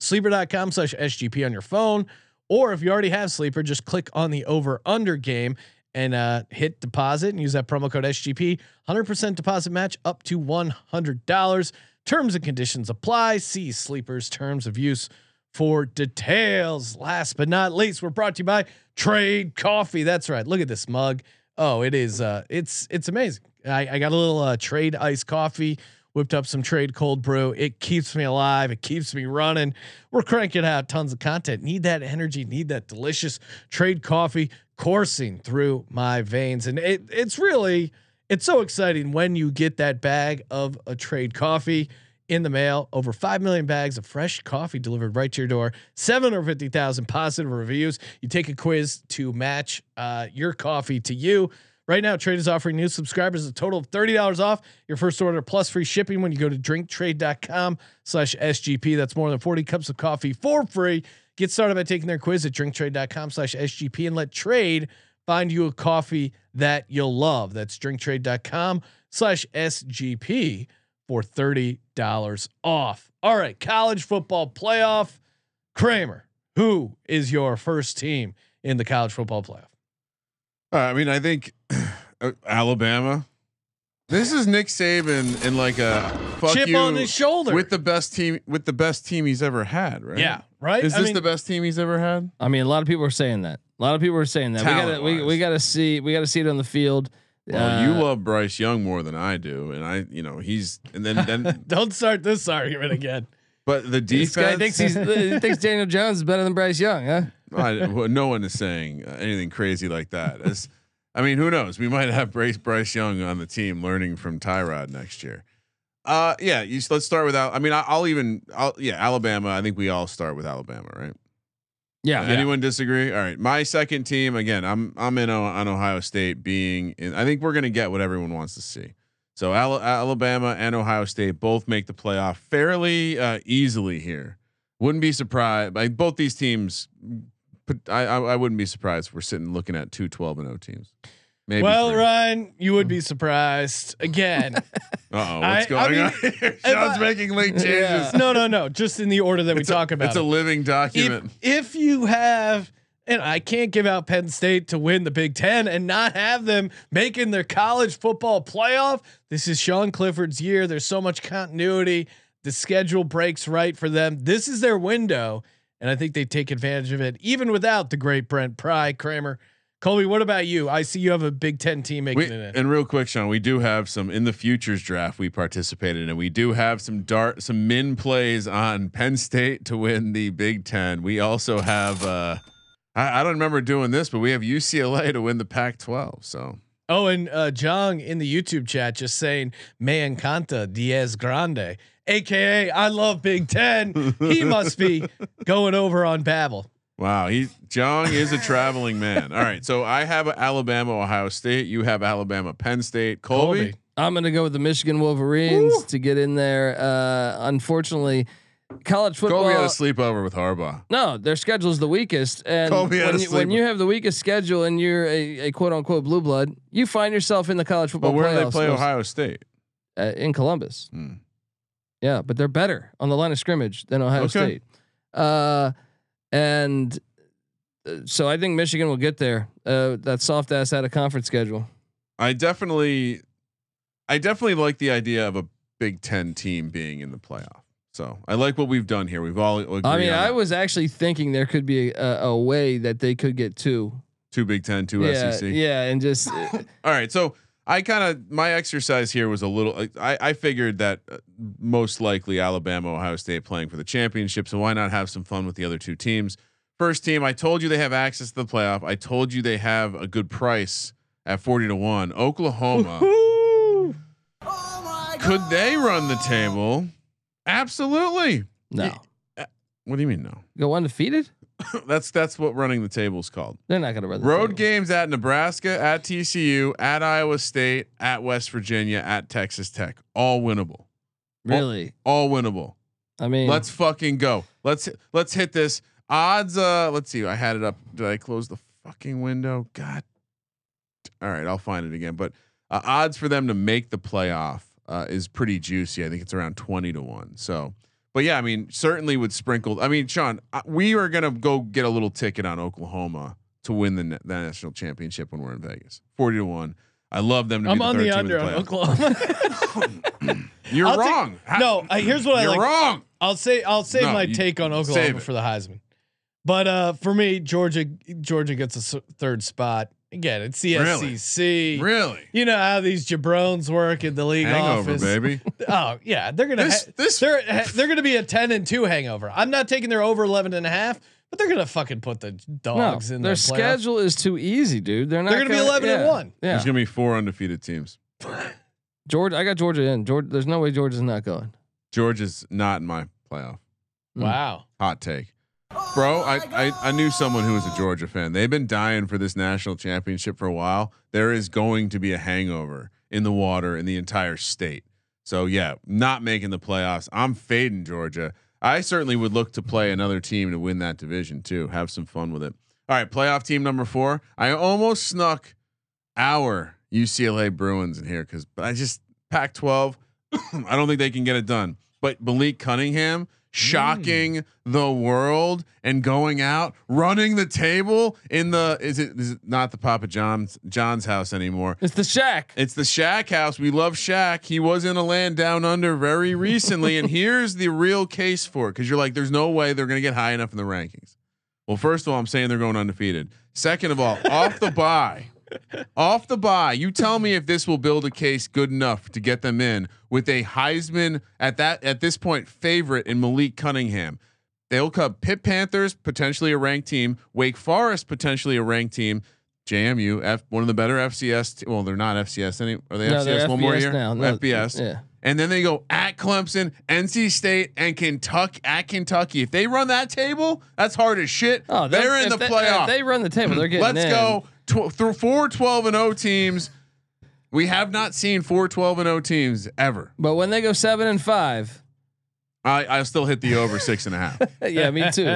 Sleeper.com slash SGP on your phone. Or if you already have Sleeper, just click on the over under game and uh, hit deposit and use that promo code SGP. 100% deposit match up to $100. Terms and conditions apply. See Sleeper's terms of use for details. Last but not least, we're brought to you by Trade Coffee. That's right. Look at this mug. Oh, it is. Uh, it's it's amazing. I, I got a little uh, trade iced coffee whipped up some trade cold brew. It keeps me alive. It keeps me running. We're cranking out tons of content. Need that energy. Need that delicious trade coffee coursing through my veins, and it it's really it's so exciting when you get that bag of a trade coffee in the mail. Over 5 million bags of fresh coffee delivered right to your door. 750,000 positive reviews. You take a quiz to match uh, your coffee to you. Right now, Trade is offering new subscribers a total of $30 off your first order plus free shipping when you go to drinktrade.com slash SGP. That's more than 40 cups of coffee for free. Get started by taking their quiz at drinktrade.com slash SGP and let trade find you a coffee that you'll love. That's drinktrade.com slash SGP for $30 off. All right, college football playoff. Kramer, who is your first team in the college football playoff? Uh, I mean, I think uh, Alabama. This is Nick Saban in like a fuck Chip you on his shoulder. with the best team with the best team he's ever had, right? yeah, right? Is I this mean, the best team he's ever had? I mean, a lot of people are saying that. A lot of people are saying that. We gotta we, we gotta see we gotta see it on the field. Well, you Uh, love Bryce Young more than I do, and I, you know, he's and then then, Don't start this argument again. but the This guy defense. thinks he's he thinks Daniel Jones is better than Bryce Young, huh? I, no one is saying uh, anything crazy like that. It's, I mean, who knows? We might have Bryce Bryce Young on the team learning from Tyrod next year. Uh, yeah. You, let's start with. Al- I mean, I, I'll even. I'll, yeah, Alabama. I think we all start with Alabama, right? Yeah. Anyone disagree? All right. My second team again. I'm I'm in o- on Ohio State being. In, I think we're gonna get what everyone wants to see. So Al- Alabama and Ohio State both make the playoff fairly uh, easily here. Wouldn't be surprised. Like both these teams, I, I I wouldn't be surprised if we're sitting looking at two 12 and 0 teams. Maybe. well, three. Ryan, you would be surprised again. Uh-oh, what's I going mean, on here? Sean's I- making late changes. Yeah. no, no, no. Just in the order that we It's talk a, about. It's a living document. if if you have and I can't give out Penn State to win the Big Ten and not have them making their college football playoff. This is Sean Clifford's year. There's so much continuity. The schedule breaks right for them. This is their window, and I think they take advantage of it, even without the great Brent Pry Kramer. Colby, what about you? I see you have a Big Ten team making We, it in. and real quick, Sean, we do have some in the futures draft we participated in. We do have some dart, some min plays on Penn State to win the Big Ten. We also have, uh, I, I don't remember doing this, but we have UCLA to win the Pac-12. So Oh, and uh, Jong in the YouTube chat just saying "Me encanta Diez Grande," aka I love Big Ten. he must be going over on Babbel. wow, he Jong is a traveling man. All right, so I have Alabama, Ohio State. You have Alabama, Penn State. Colby, Colby. I'm gonna go with the Michigan Wolverines to get in there. Uh, unfortunately, college football. Colby had a sleepover with Harbaugh. No, their schedule's the weakest, and Colby had when a you, when you have the weakest schedule and you're a, a quote unquote blue blood, you find yourself in the college football But where do they play most- Ohio State? uh, in Columbus. Hmm. Yeah, but they're better on the line of scrimmage than Ohio Okay. State. Uh, and uh, so I think Michigan will get there. Uh, that soft ass out of conference schedule. I definitely, I definitely like the idea of a Big Ten team being in the playoff. So I like what we've done here. We've all. Agreed I mean, I was actually thinking there could be a, a way that they could get two. two Big Ten, two yeah, SEC. yeah, and just uh, All right, so I kind of my exercise here was a little. I I figured that uh, most likely Alabama, Ohio State playing for the championship. So why not have some fun with the other two teams? First team, I told you they have access to the playoff. I told you they have a good price at forty to one. Oklahoma. Could they run the table? Absolutely. no What do you mean no? go undefeated. that's that's what running the table is called. They're not going to run the Road table. games at Nebraska, at TCU, at Iowa State, at West Virginia, at Texas Tech. All winnable. Really? All winnable. I mean, Let's fucking go. Let's let's hit this. Odds uh let's see. I had it up. Did I close the fucking window? God. All right, I'll find it again. But uh, odds for them to make the playoff uh, is pretty juicy. I think it's around 20 to 1. So but yeah, I mean, certainly with sprinkled. I mean, Sean, we are gonna go get a little ticket on Oklahoma to win the, the national championship when we're in Vegas. 40 to 1. I love them to I'm be the on third the under on. Oklahoma. You're I'll take- wrong. Ha- no, uh, here's what I You're like. wrong. I'll say I'll save No, my you- take on Oklahoma for the Heisman. But uh, for me, Georgia Georgia gets a third spot. Again, it's the SEC. Really? You know how these jabrones work in the league Hangover, office. baby. Oh yeah, they're gonna This- ha- this- they're they're gonna be a ten and two hangover. I'm not taking their over 11 and a half, but they're gonna fucking put the No, dogs in their the playoffs. schedule is too easy, dude. They're not. They're gonna be 11 and one. Yeah, There's gonna be four undefeated teams. Georgia. I got Georgia in. George, There's no way Georgia's not going. Georgia's not in my playoff. Hmm. Wow. Hot take. Bro, oh I, I I knew someone who was a Georgia fan. They've been dying for this national championship for a while. There is going to be a hangover in the water in the entire state. So yeah, not making the playoffs. I'm fading Georgia. I certainly would look to play another team to win that division too. Have some fun with it. All right, playoff team number four. I almost snuck our UCLA Bruins in here because, but I just Pac-12. I don't think they can get it done. But Malik Cunningham shocking mm. the world and going out, running the table in the is it is it not the Papa John's John's house anymore? It's the Shack. It's the Shack house. We love Shack. He was in a land down under very recently, and here's the real case for it. Because you're like, there's no way they're going to get high enough in the rankings. Well, first of all, I'm saying they're going undefeated. Second of all, off the bye, off the bye, you tell me if this will build a case good enough to get them in with a Heisman at that at this point favorite in Malik Cunningham. They'll cut Pitt Panthers, potentially a ranked team. Wake Forest, potentially a ranked team. JMU, F, one of the better FCS. Well, they're not FCS any. Are they No, FCS one more FBS year? now. No, FBS. yeah. And then they go at Clemson, NC State, and Kentucky. At Kentucky, if they run that table, that's hard as shit. Oh, they're, in the they, playoff. If they run the table. They're getting Let's in. go tw- through four 12 and 0 teams. We have not seen four 12 and 0 teams ever. But when they go seven and five, I I still hit the over six and a half. yeah, me too.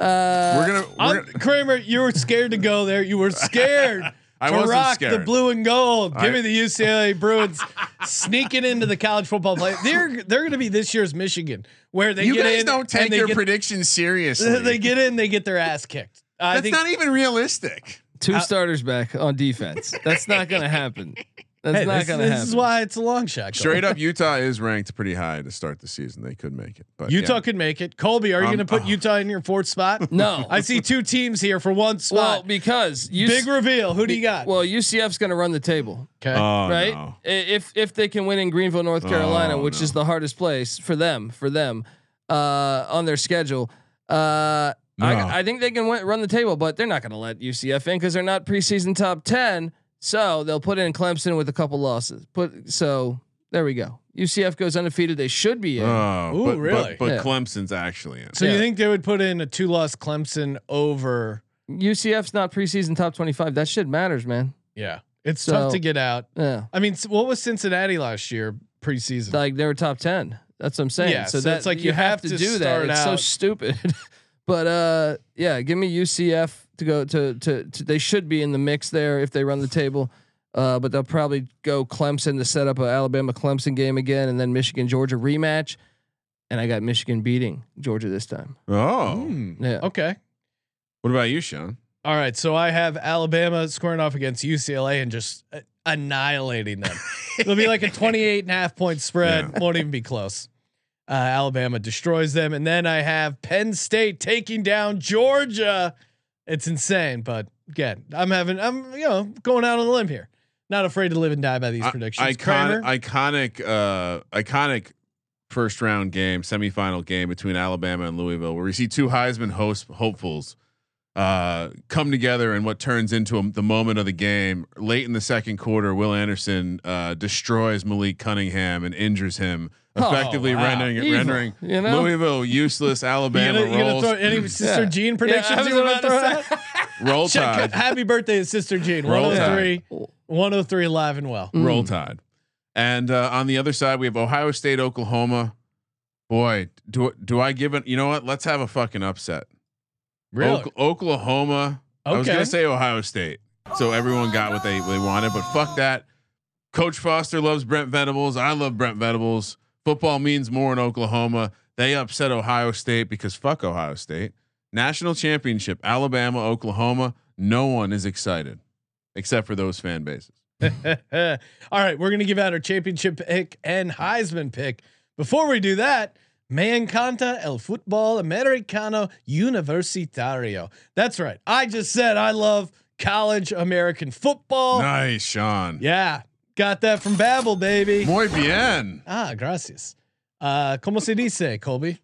Uh, We're gonna. We're gonna Kramer, you were scared to go there. You were scared I to wasn't rock scared. the blue and gold. Give I- me the UCLA Bruins sneaking into the college football play. They're they're going to be this year's Michigan, where they you get guys in don't and take they your get, predictions seriously. They get in, they get their ass kicked. I That's think not even realistic. Two starters back on defense. That's not going to happen. That's hey, not this, going to this happen. This is why it's a long shot. Straight up, Utah is ranked pretty high to start the season. They could make it, but Utah yeah. could make it. Colby, are you Um, going to put oh. Utah in your fourth spot? No. I see two teams here for one spot. well, because you Big reveal. Who do you got? Well, UCF's going to run the table, okay. Oh, right? no. If if they can win in Greenville, North Carolina, Oh, which no. is the hardest place for them, for them, uh, on their schedule. Uh, No. I, I think they can win, run the table, but they're not going to let UCF in because they're not preseason top ten. So they'll put in Clemson with a couple losses. Put so there we go. UCF goes undefeated. They should be in. Oh, Ooh, but, really? But, but Yeah. Clemson's actually in. so yeah. you think they would put in a two-loss Clemson over? UCF's not preseason top twenty five. That shit matters, man. Yeah, it's So- tough to get out. Yeah, I mean, what was Cincinnati last year preseason? like they were top ten. That's what I'm saying. Yeah, so, so that, it's like you, you have, have to, to do that. start It's so stupid. but uh, yeah, give me UCF to go to, to to. They should be in the mix there if they run the table. Uh, but they'll probably go Clemson to set up a Alabama Clemson game again, and then Michigan Georgia rematch. And I got Michigan beating Georgia this time. Oh, Hmm. Yeah. Okay. what about you, Sean? All right. So I have Alabama squaring off against UCLA and just uh, annihilating them. It'll be like a 28 and a half point spread. Won't even be close. Uh, Alabama destroys them. And then I have Penn State taking down Georgia. It's insane. But again, I'm having, I'm, you know, going out on a limb here. Not afraid to live and die by these I- predictions. Iconic, Kramer? iconic, uh, iconic first round game, semifinal game between Alabama and Louisville, where we see two Heisman host hopefuls uh, come together in what turns into a, the moment of the game. Late in the second quarter, Will Anderson uh, destroys Malik Cunningham and injures him, Oh, effectively wow. rendering Evil, rendering you know? Louisville useless. you Alabama you gonna rolls throw any Sister Yeah. Jean predictions Yeah, you about to say? roll Check- tide. Happy birthday, Sister Jean. Roll 103, 103 live and well. Mm. Roll Tide. And uh, on the other side, we have Ohio State, Oklahoma. Boy, do do I give it? You know what? Let's have a fucking upset. Really? Ok- Oklahoma. I was gonna say Ohio State, so everyone got what they they wanted, but fuck that. Coach Foster loves Brent Venables. I love Brent Venables. Football means more in Oklahoma. They upset Ohio State because fuck Ohio State. National championship, Alabama, Oklahoma. No one is excited except for those fan bases. All right, we're gonna give out our championship pick and Heisman pick. Before we do that, me encanta el fútbol americano universitario. That's right. I just said I love college American football. Nice, Sean. Yeah, got that from Babbel, baby. Muy bien. Ah, gracias. Uh, ¿Cómo se dice, Colby?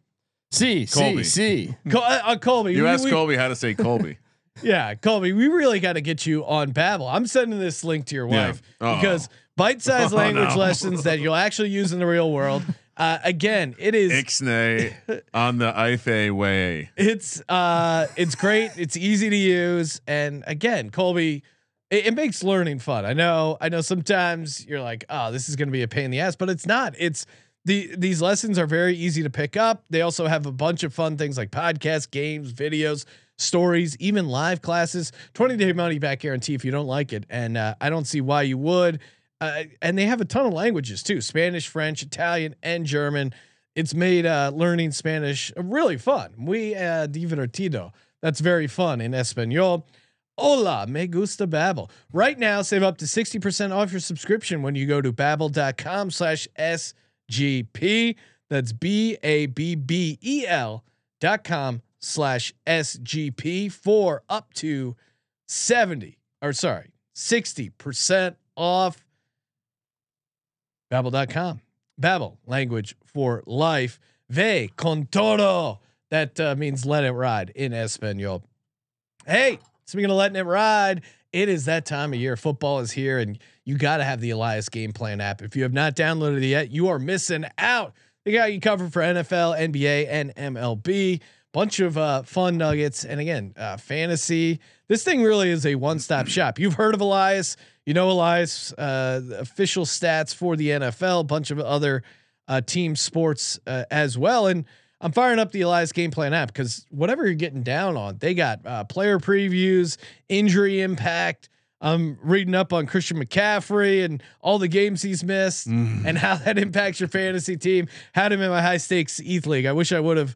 See, Colby. see, see. Col- uh, uh, Colby, You we- asked we- Colby how to say Colby. Yeah, Colby, we really got to get you on Babbel. I'm sending this link to your wife Uh-oh. because bite-sized Oh, language no. lessons that you'll actually use in the real world. Uh, again, it is Ixnay on the Ife way. it's uh it's great. It's easy to use, and again, Colby, it, it makes learning fun. I know. I know. Sometimes you're like, oh, this is going to be a pain in the ass, but it's not. It's the these lessons are very easy to pick up. They also have a bunch of fun things like podcasts, games, videos, stories, even live classes. Twenty day money back guarantee if you don't like it, and uh, I don't see why you would. Uh, and they have a ton of languages too: Spanish, French, Italian, and German. It's made uh, learning Spanish really fun. We uh, divertido. That's very fun in Espanol. Hola, me gusta Babbel. Right now, save up to 60% off your subscription when you go to babbel.com slash SGP. That's B-A-B-B-E-L dot com slash SGP for up to 70 or sorry, 60% off Babbel.com. Babbel, language for life. Ve con todo. That uh, means let it ride in Espanol. Hey, speaking of letting it ride, it is that time of year. Football is here, and you got to have the Elias Game Plan app. If you have not downloaded it yet, you are missing out. They got you covered for NFL, NBA, and MLB. Bunch of uh, fun nuggets, and again, uh, fantasy. This thing really is a one-stop shop. You've heard of Elias, you know Elias. Uh, official stats for the NFL, a bunch of other uh, team sports uh, as well, and I'm firing up the Elias Game Plan app because whatever you're getting down on, they got uh, player previews, injury impact. I'm reading up on Christian McCaffrey and all the games he's missed and how that impacts your fantasy team. Had him in my high stakes ETH league. I wish I would have,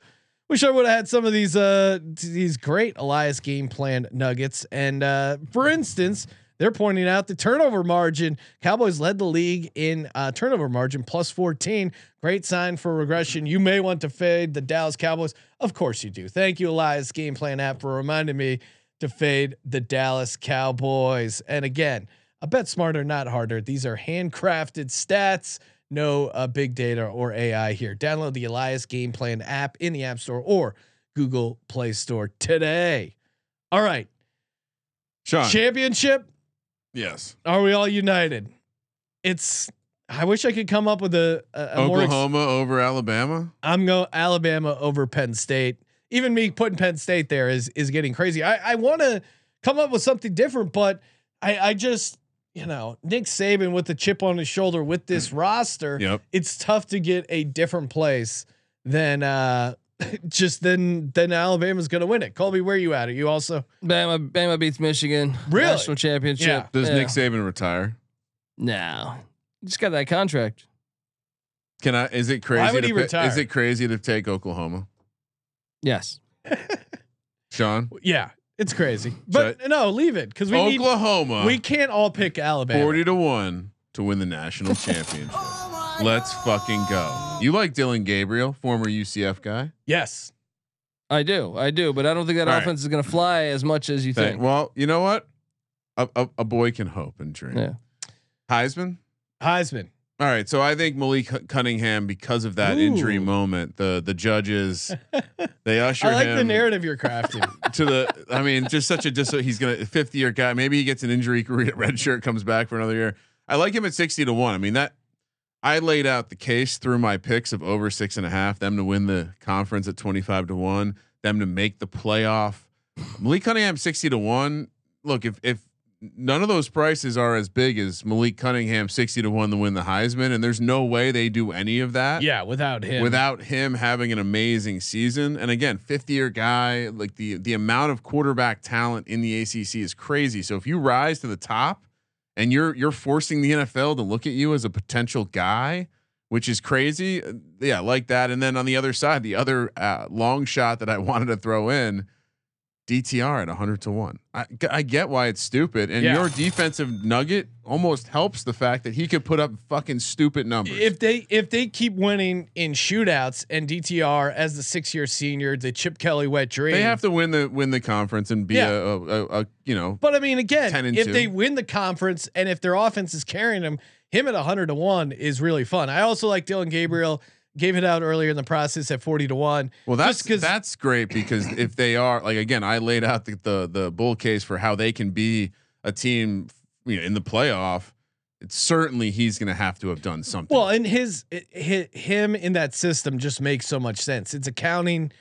wish I would have had some of these uh these great Elias Game Plan nuggets. And uh, for instance, they're pointing out the turnover margin. Cowboys led the league in uh, turnover margin plus 14. Great sign for regression. You may want to fade the Dallas Cowboys. Of course you do. Thank you, Elias Game Plan app, for reminding me to fade the Dallas Cowboys. And again, a bet smarter, not harder. These are handcrafted stats. No uh, big data or AI here. Download the Elias Game Plan app in the App Store or Google Play Store today. All right, Sean. championship. Yes. Are we all united? It's. I wish I could come up with a, a, a more. Ex- Oklahoma over Alabama. I'm going Alabama over Penn State. Even me putting Penn State there is is getting crazy. I I want to come up with something different, but I I just you know Nick Saban with the chip on his shoulder with this roster. Yep. It's tough to get a different place than uh just then then Alabama's going to win it. Colby, where are you at? Are you also Bama, Bama beats Michigan. Really? National championship. Yeah. Does Yeah. Nick Saban retire? No, just got that contract. Can I? Is it crazy? would to he pi- retire? Is it crazy to take Oklahoma, Yes. Sean? yeah, it's crazy. But no, leave it because we need Oklahoma. we can't all pick Alabama. forty to one to win the national oh championship. Let's fucking go. You like Dillon Gabriel, former UCF guy? Yes. I do, I do, but I don't think that All right. offense is going to fly as much as you Thank- think. Well, you know what? A, a, a boy can hope and dream. Yeah. Heisman. Heisman. All right, so I think Malik Cunningham, because of that injury moment, the the judges they usher I like him the narrative you're crafting. to the. I mean, just such a just he's gonna fifth year guy. Maybe he gets an injury, career, red shirt, comes back for another year. I like him at sixty to one. I mean that I laid out the case through my picks of over six and a half, them to win the conference at twenty five to one, them to make the playoff. Malik Cunningham sixty to one. Look, if if none of those prices are as big as Malik Cunningham sixty to one to win the Heisman, and there's no way they do any of that yeah, without him. without him having an amazing season. And again, fifth year guy, like the the amount of quarterback talent in the ACC is crazy. So if you rise to the top and you're you're forcing the NFL to look at you as a potential guy, which is crazy. Yeah, like that. And then on the other side, the other uh, long shot that I wanted to throw in, DTR at 100 to 1. I, I get why it's stupid. And Yeah. your defensive nugget almost helps the fact that he could put up fucking stupid numbers. If they if they keep winning in shootouts and DTR as the six year senior, the Chip Kelly wet dream, they have to win the win the conference and be Yeah. a, a, a, a you know But I mean, again, if two. they win the conference and if their offense is carrying them, him at 100 to 1 is really fun. I also like Dillon Gabriel. Gave it out earlier in the process at 40 to 1. Well, that's that's great because if they are like again, I laid out the, the the bull case for how they can be a team, you know, in the playoff. It's certainly he's going to have to have done something. Well, and his, hi him in that system just makes so much sense. It's a counting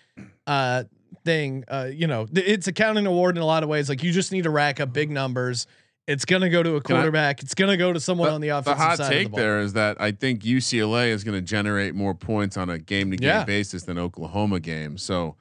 uh, thing. Uh, you know, it's a counting award in a lot of ways. Like you just need to rack up big numbers. It's gonna go to a Can I- quarterback. it's gonna go to someone on the the offensive hot side of take the there is that I think UCLA is going to generate more points on a game to game basis than Oklahoma game. So,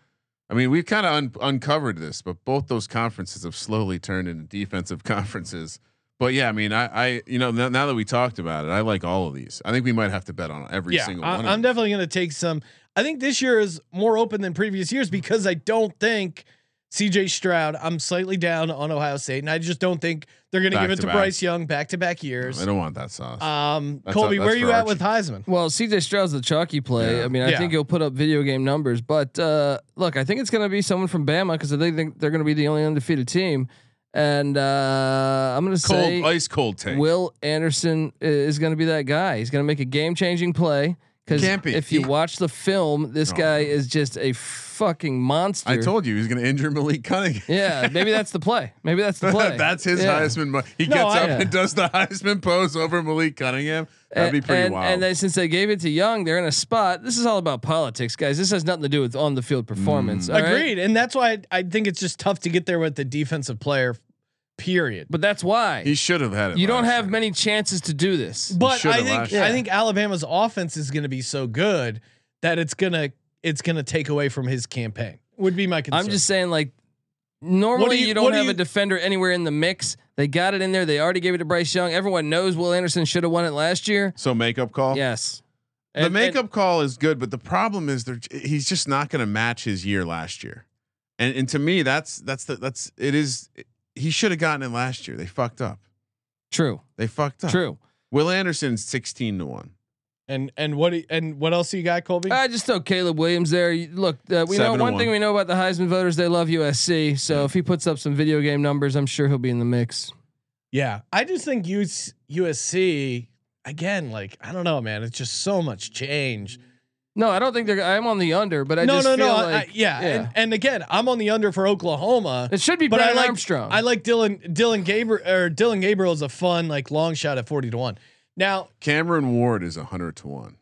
I mean, we've kind of un- uncovered this, but both those conferences have slowly turned into defensive conferences. But yeah, I mean, I, I you know, now, now that we talked about it, I like all of these. I think we might have to bet on every yeah, single I, one. I'm definitely gonna take some. I think this year is more open than previous years because I don't think CJ Stroud. I'm slightly down on Ohio State, and I just don't think they're gonna give it to to back. Bryce Young back to back years. I don't want that sauce. Um, That's Colby, a- where are you for at with Heisman? Well, CJ Stroud's the chalky play. Yeah. I mean, I Yeah. think he'll put up video game numbers, but uh, look, I think it's going to be someone from Bama because I think they're going to be the only undefeated team. And uh, I'm going to say ice cold take. Will Anderson is going to be that guy. He's going to make a game changing play. Because be. if you He- watch the film, this No. guy is just a fucking monster. I told you he's going to injure Malik Cunningham. Yeah, maybe that's the play. Maybe that's the play. That's his Yeah. Heisman. mo- He No, gets I- up Yeah. and does the Heisman pose over Malik Cunningham. That'd be pretty and, wild. And then since they gave it to Young, they're in a spot. This is all about politics, guys. This has nothing to do with on the field performance. Mm. all right? Agreed, and that's why I, I think it's just tough to get there with the defensive player. Period. But that's why he should have had it. you don't have year. many chances to do this. But I think. I think Alabama's offense is going to be so good that it's gonna it's gonna take away from his campaign. Would be my concern. I'm just saying, like, normally you- you, don't do have you- a defender anywhere in the mix. They got it in there. They already gave it to Bryce Young. Everyone knows Will Anderson should have won it last year. So makeup call. Yes. The And- makeup call is good, but the problem is they're, he's just not going to match his year last year. And and to me, that's that's the that's it is. He should have gotten it last year. They fucked up. true. They fucked up. True. Will Anderson's sixteen to one. and and what do you- and what else do you got, Colby? I just know Caleb Williams there. You- Look, uh, we know Seven to one thing we know about the Heisman voters. They love USC. So if he puts up some video game numbers, I'm sure he'll be in the mix. yeah, I just think US, USC again. Like I don't know, man. It's just so much change. No, I don't think they're. I'm on the under, but I no, just no, feel no. Like I- yeah, yeah. And, and again, I'm on the under for Oklahoma. it should be but I like Armstrong. I like Dylan Dillon Gabriel or Dillon Gabriel is a fun like long shot at forty to one. Now, Cameron Ward is hundred to one.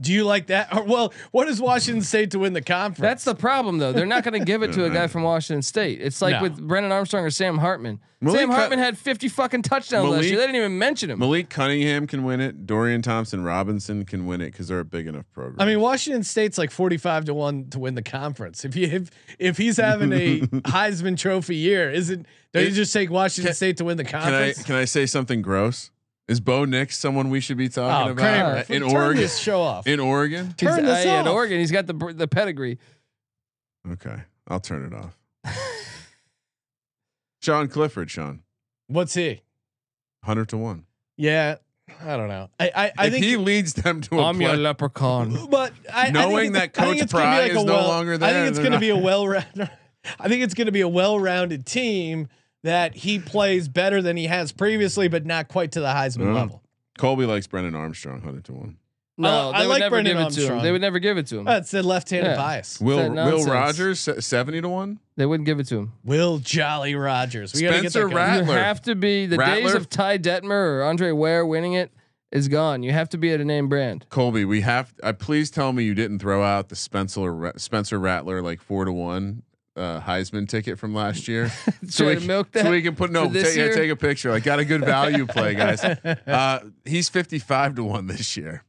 Do you like that? Or, well, what does Washington State to win the conference? That's the problem, though. They're not going to give it to a guy from Washington State. It's like No. with Brennan Armstrong or Sam Hartman. Malik Sam Cu- Hartman had 50 fucking touchdowns last year. They didn't even mention him. Malik Cunningham can win it. Dorian Thompson Robinson can win it because they're a big enough program. I mean, Washington State's like forty-five to one to win the conference. If you if, if he's having a Heisman Trophy year, isn't? Don't you just take Washington can- State to win the can I conference? can I say something gross? Is Bo Nix someone we should be talking oh, about Kramer, in turn Oregon? this show off. In Oregon? He's, turn this uh, yeah, in. Oregon, he's got the the pedigree. Okay, I'll turn it off. Sean Clifford, Sean, What's he? hundred to one. Yeah, I don't know. I I, I if think he leads them to a I'm your play, leprechaun. But I, I Knowing think that it's- I think Coach it's gonna be Pry like a is no well- longer I think it's going to be a well rounded. I think it's going to be a well rounded team that he plays better than he has previously, but not quite to the Heisman No. level. Colby likes Brennan Armstrong, hundred to one. No, I they would like Brennan give to him. Armstrong. They would never give it to him. That's the left handed Yeah. bias. Will Will? Rogers seventy to one? They wouldn't give it to him. Will Jolly Rogers. We gotta get Spencer. Rattler. You have to be the days of Ty Detmer or Andre Ware winning it is gone. You have to be at a name brand. Colby, we have. Uh, please tell me you didn't throw out the Spencer Spencer Rattler like four to one uh, Heisman ticket from last year. so, we, milk so we can put no. Take, yeah, take a picture. Like, got a good value play, guys. Uh, he's fifty five to one this year.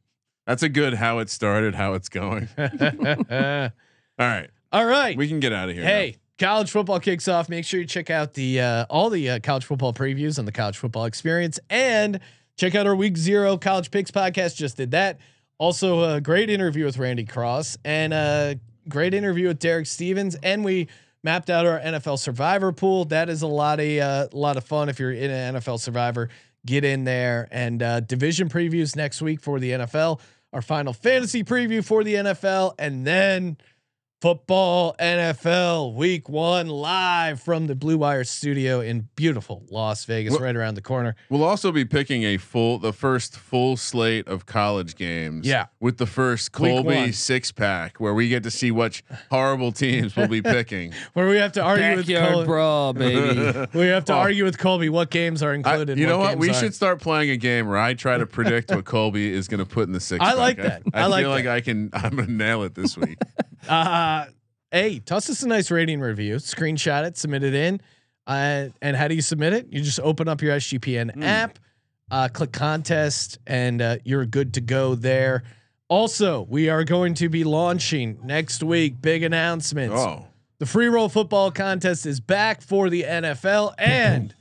That's a good how it started, how it's going. All right, All right. we can get out of here. Hey, college football kicks off. Make sure you check out the uh, all the uh, college football previews on the college football experience and check out our week zero college picks podcast. Just did that. Also, a great interview with Randy Cross and a great interview with Derek Stevens. And we mapped out our NFL Survivor pool. That is a lot of uh, a lot of fun if you're in an NFL Survivor. Get in there and uh, division previews next week for the NFL. Our final fantasy preview for the NFL, and then football NFL week one live from the Blue Wire studio in beautiful Las Vegas, Well- right around the corner. We'll also be picking a full, the first full slate of college games. Yeah. with the first Colby six pack, where we get to see which horrible teams we'll be picking. Where we have to argue with Backyard Colby. brawl, baby. We have to Well, argue with Colby what games are I- included. you know what? We aren't. should start playing a game where I try to predict what Colby is going to put in the six. I like that. I, I like feel like. I can. I'm going to nail it this week. Uh, hey, toss us a nice rating review. Screenshot it, submit it in. Uh, and how do you submit it? You just open up your SGPN Hmm. app, uh, click contest, and uh, you're good to go there. Also, we are going to be launching next week. Big announcements. oh, The free roll football contest is back for the NFL and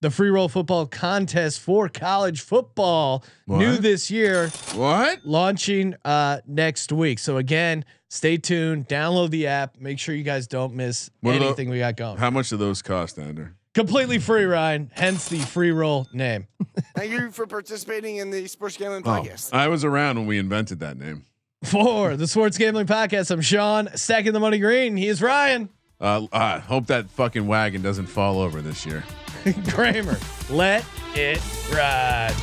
the free roll football contest for college football new this year what? launching uh next week. So again, stay tuned, download the app, make sure you guys don't miss What are the- anything we got going. How much do those cost, Ander? Completely free, Ryan, hence the free roll name. Thank you for participating in the Sports Gambling Oh, Podcast. I was around when we invented that name. For the Sports Gambling Podcast, I'm Sean, stacking the money green. He is Ryan Uh, I hope that fucking wagon doesn't fall over this year. Kramer. Let it ride.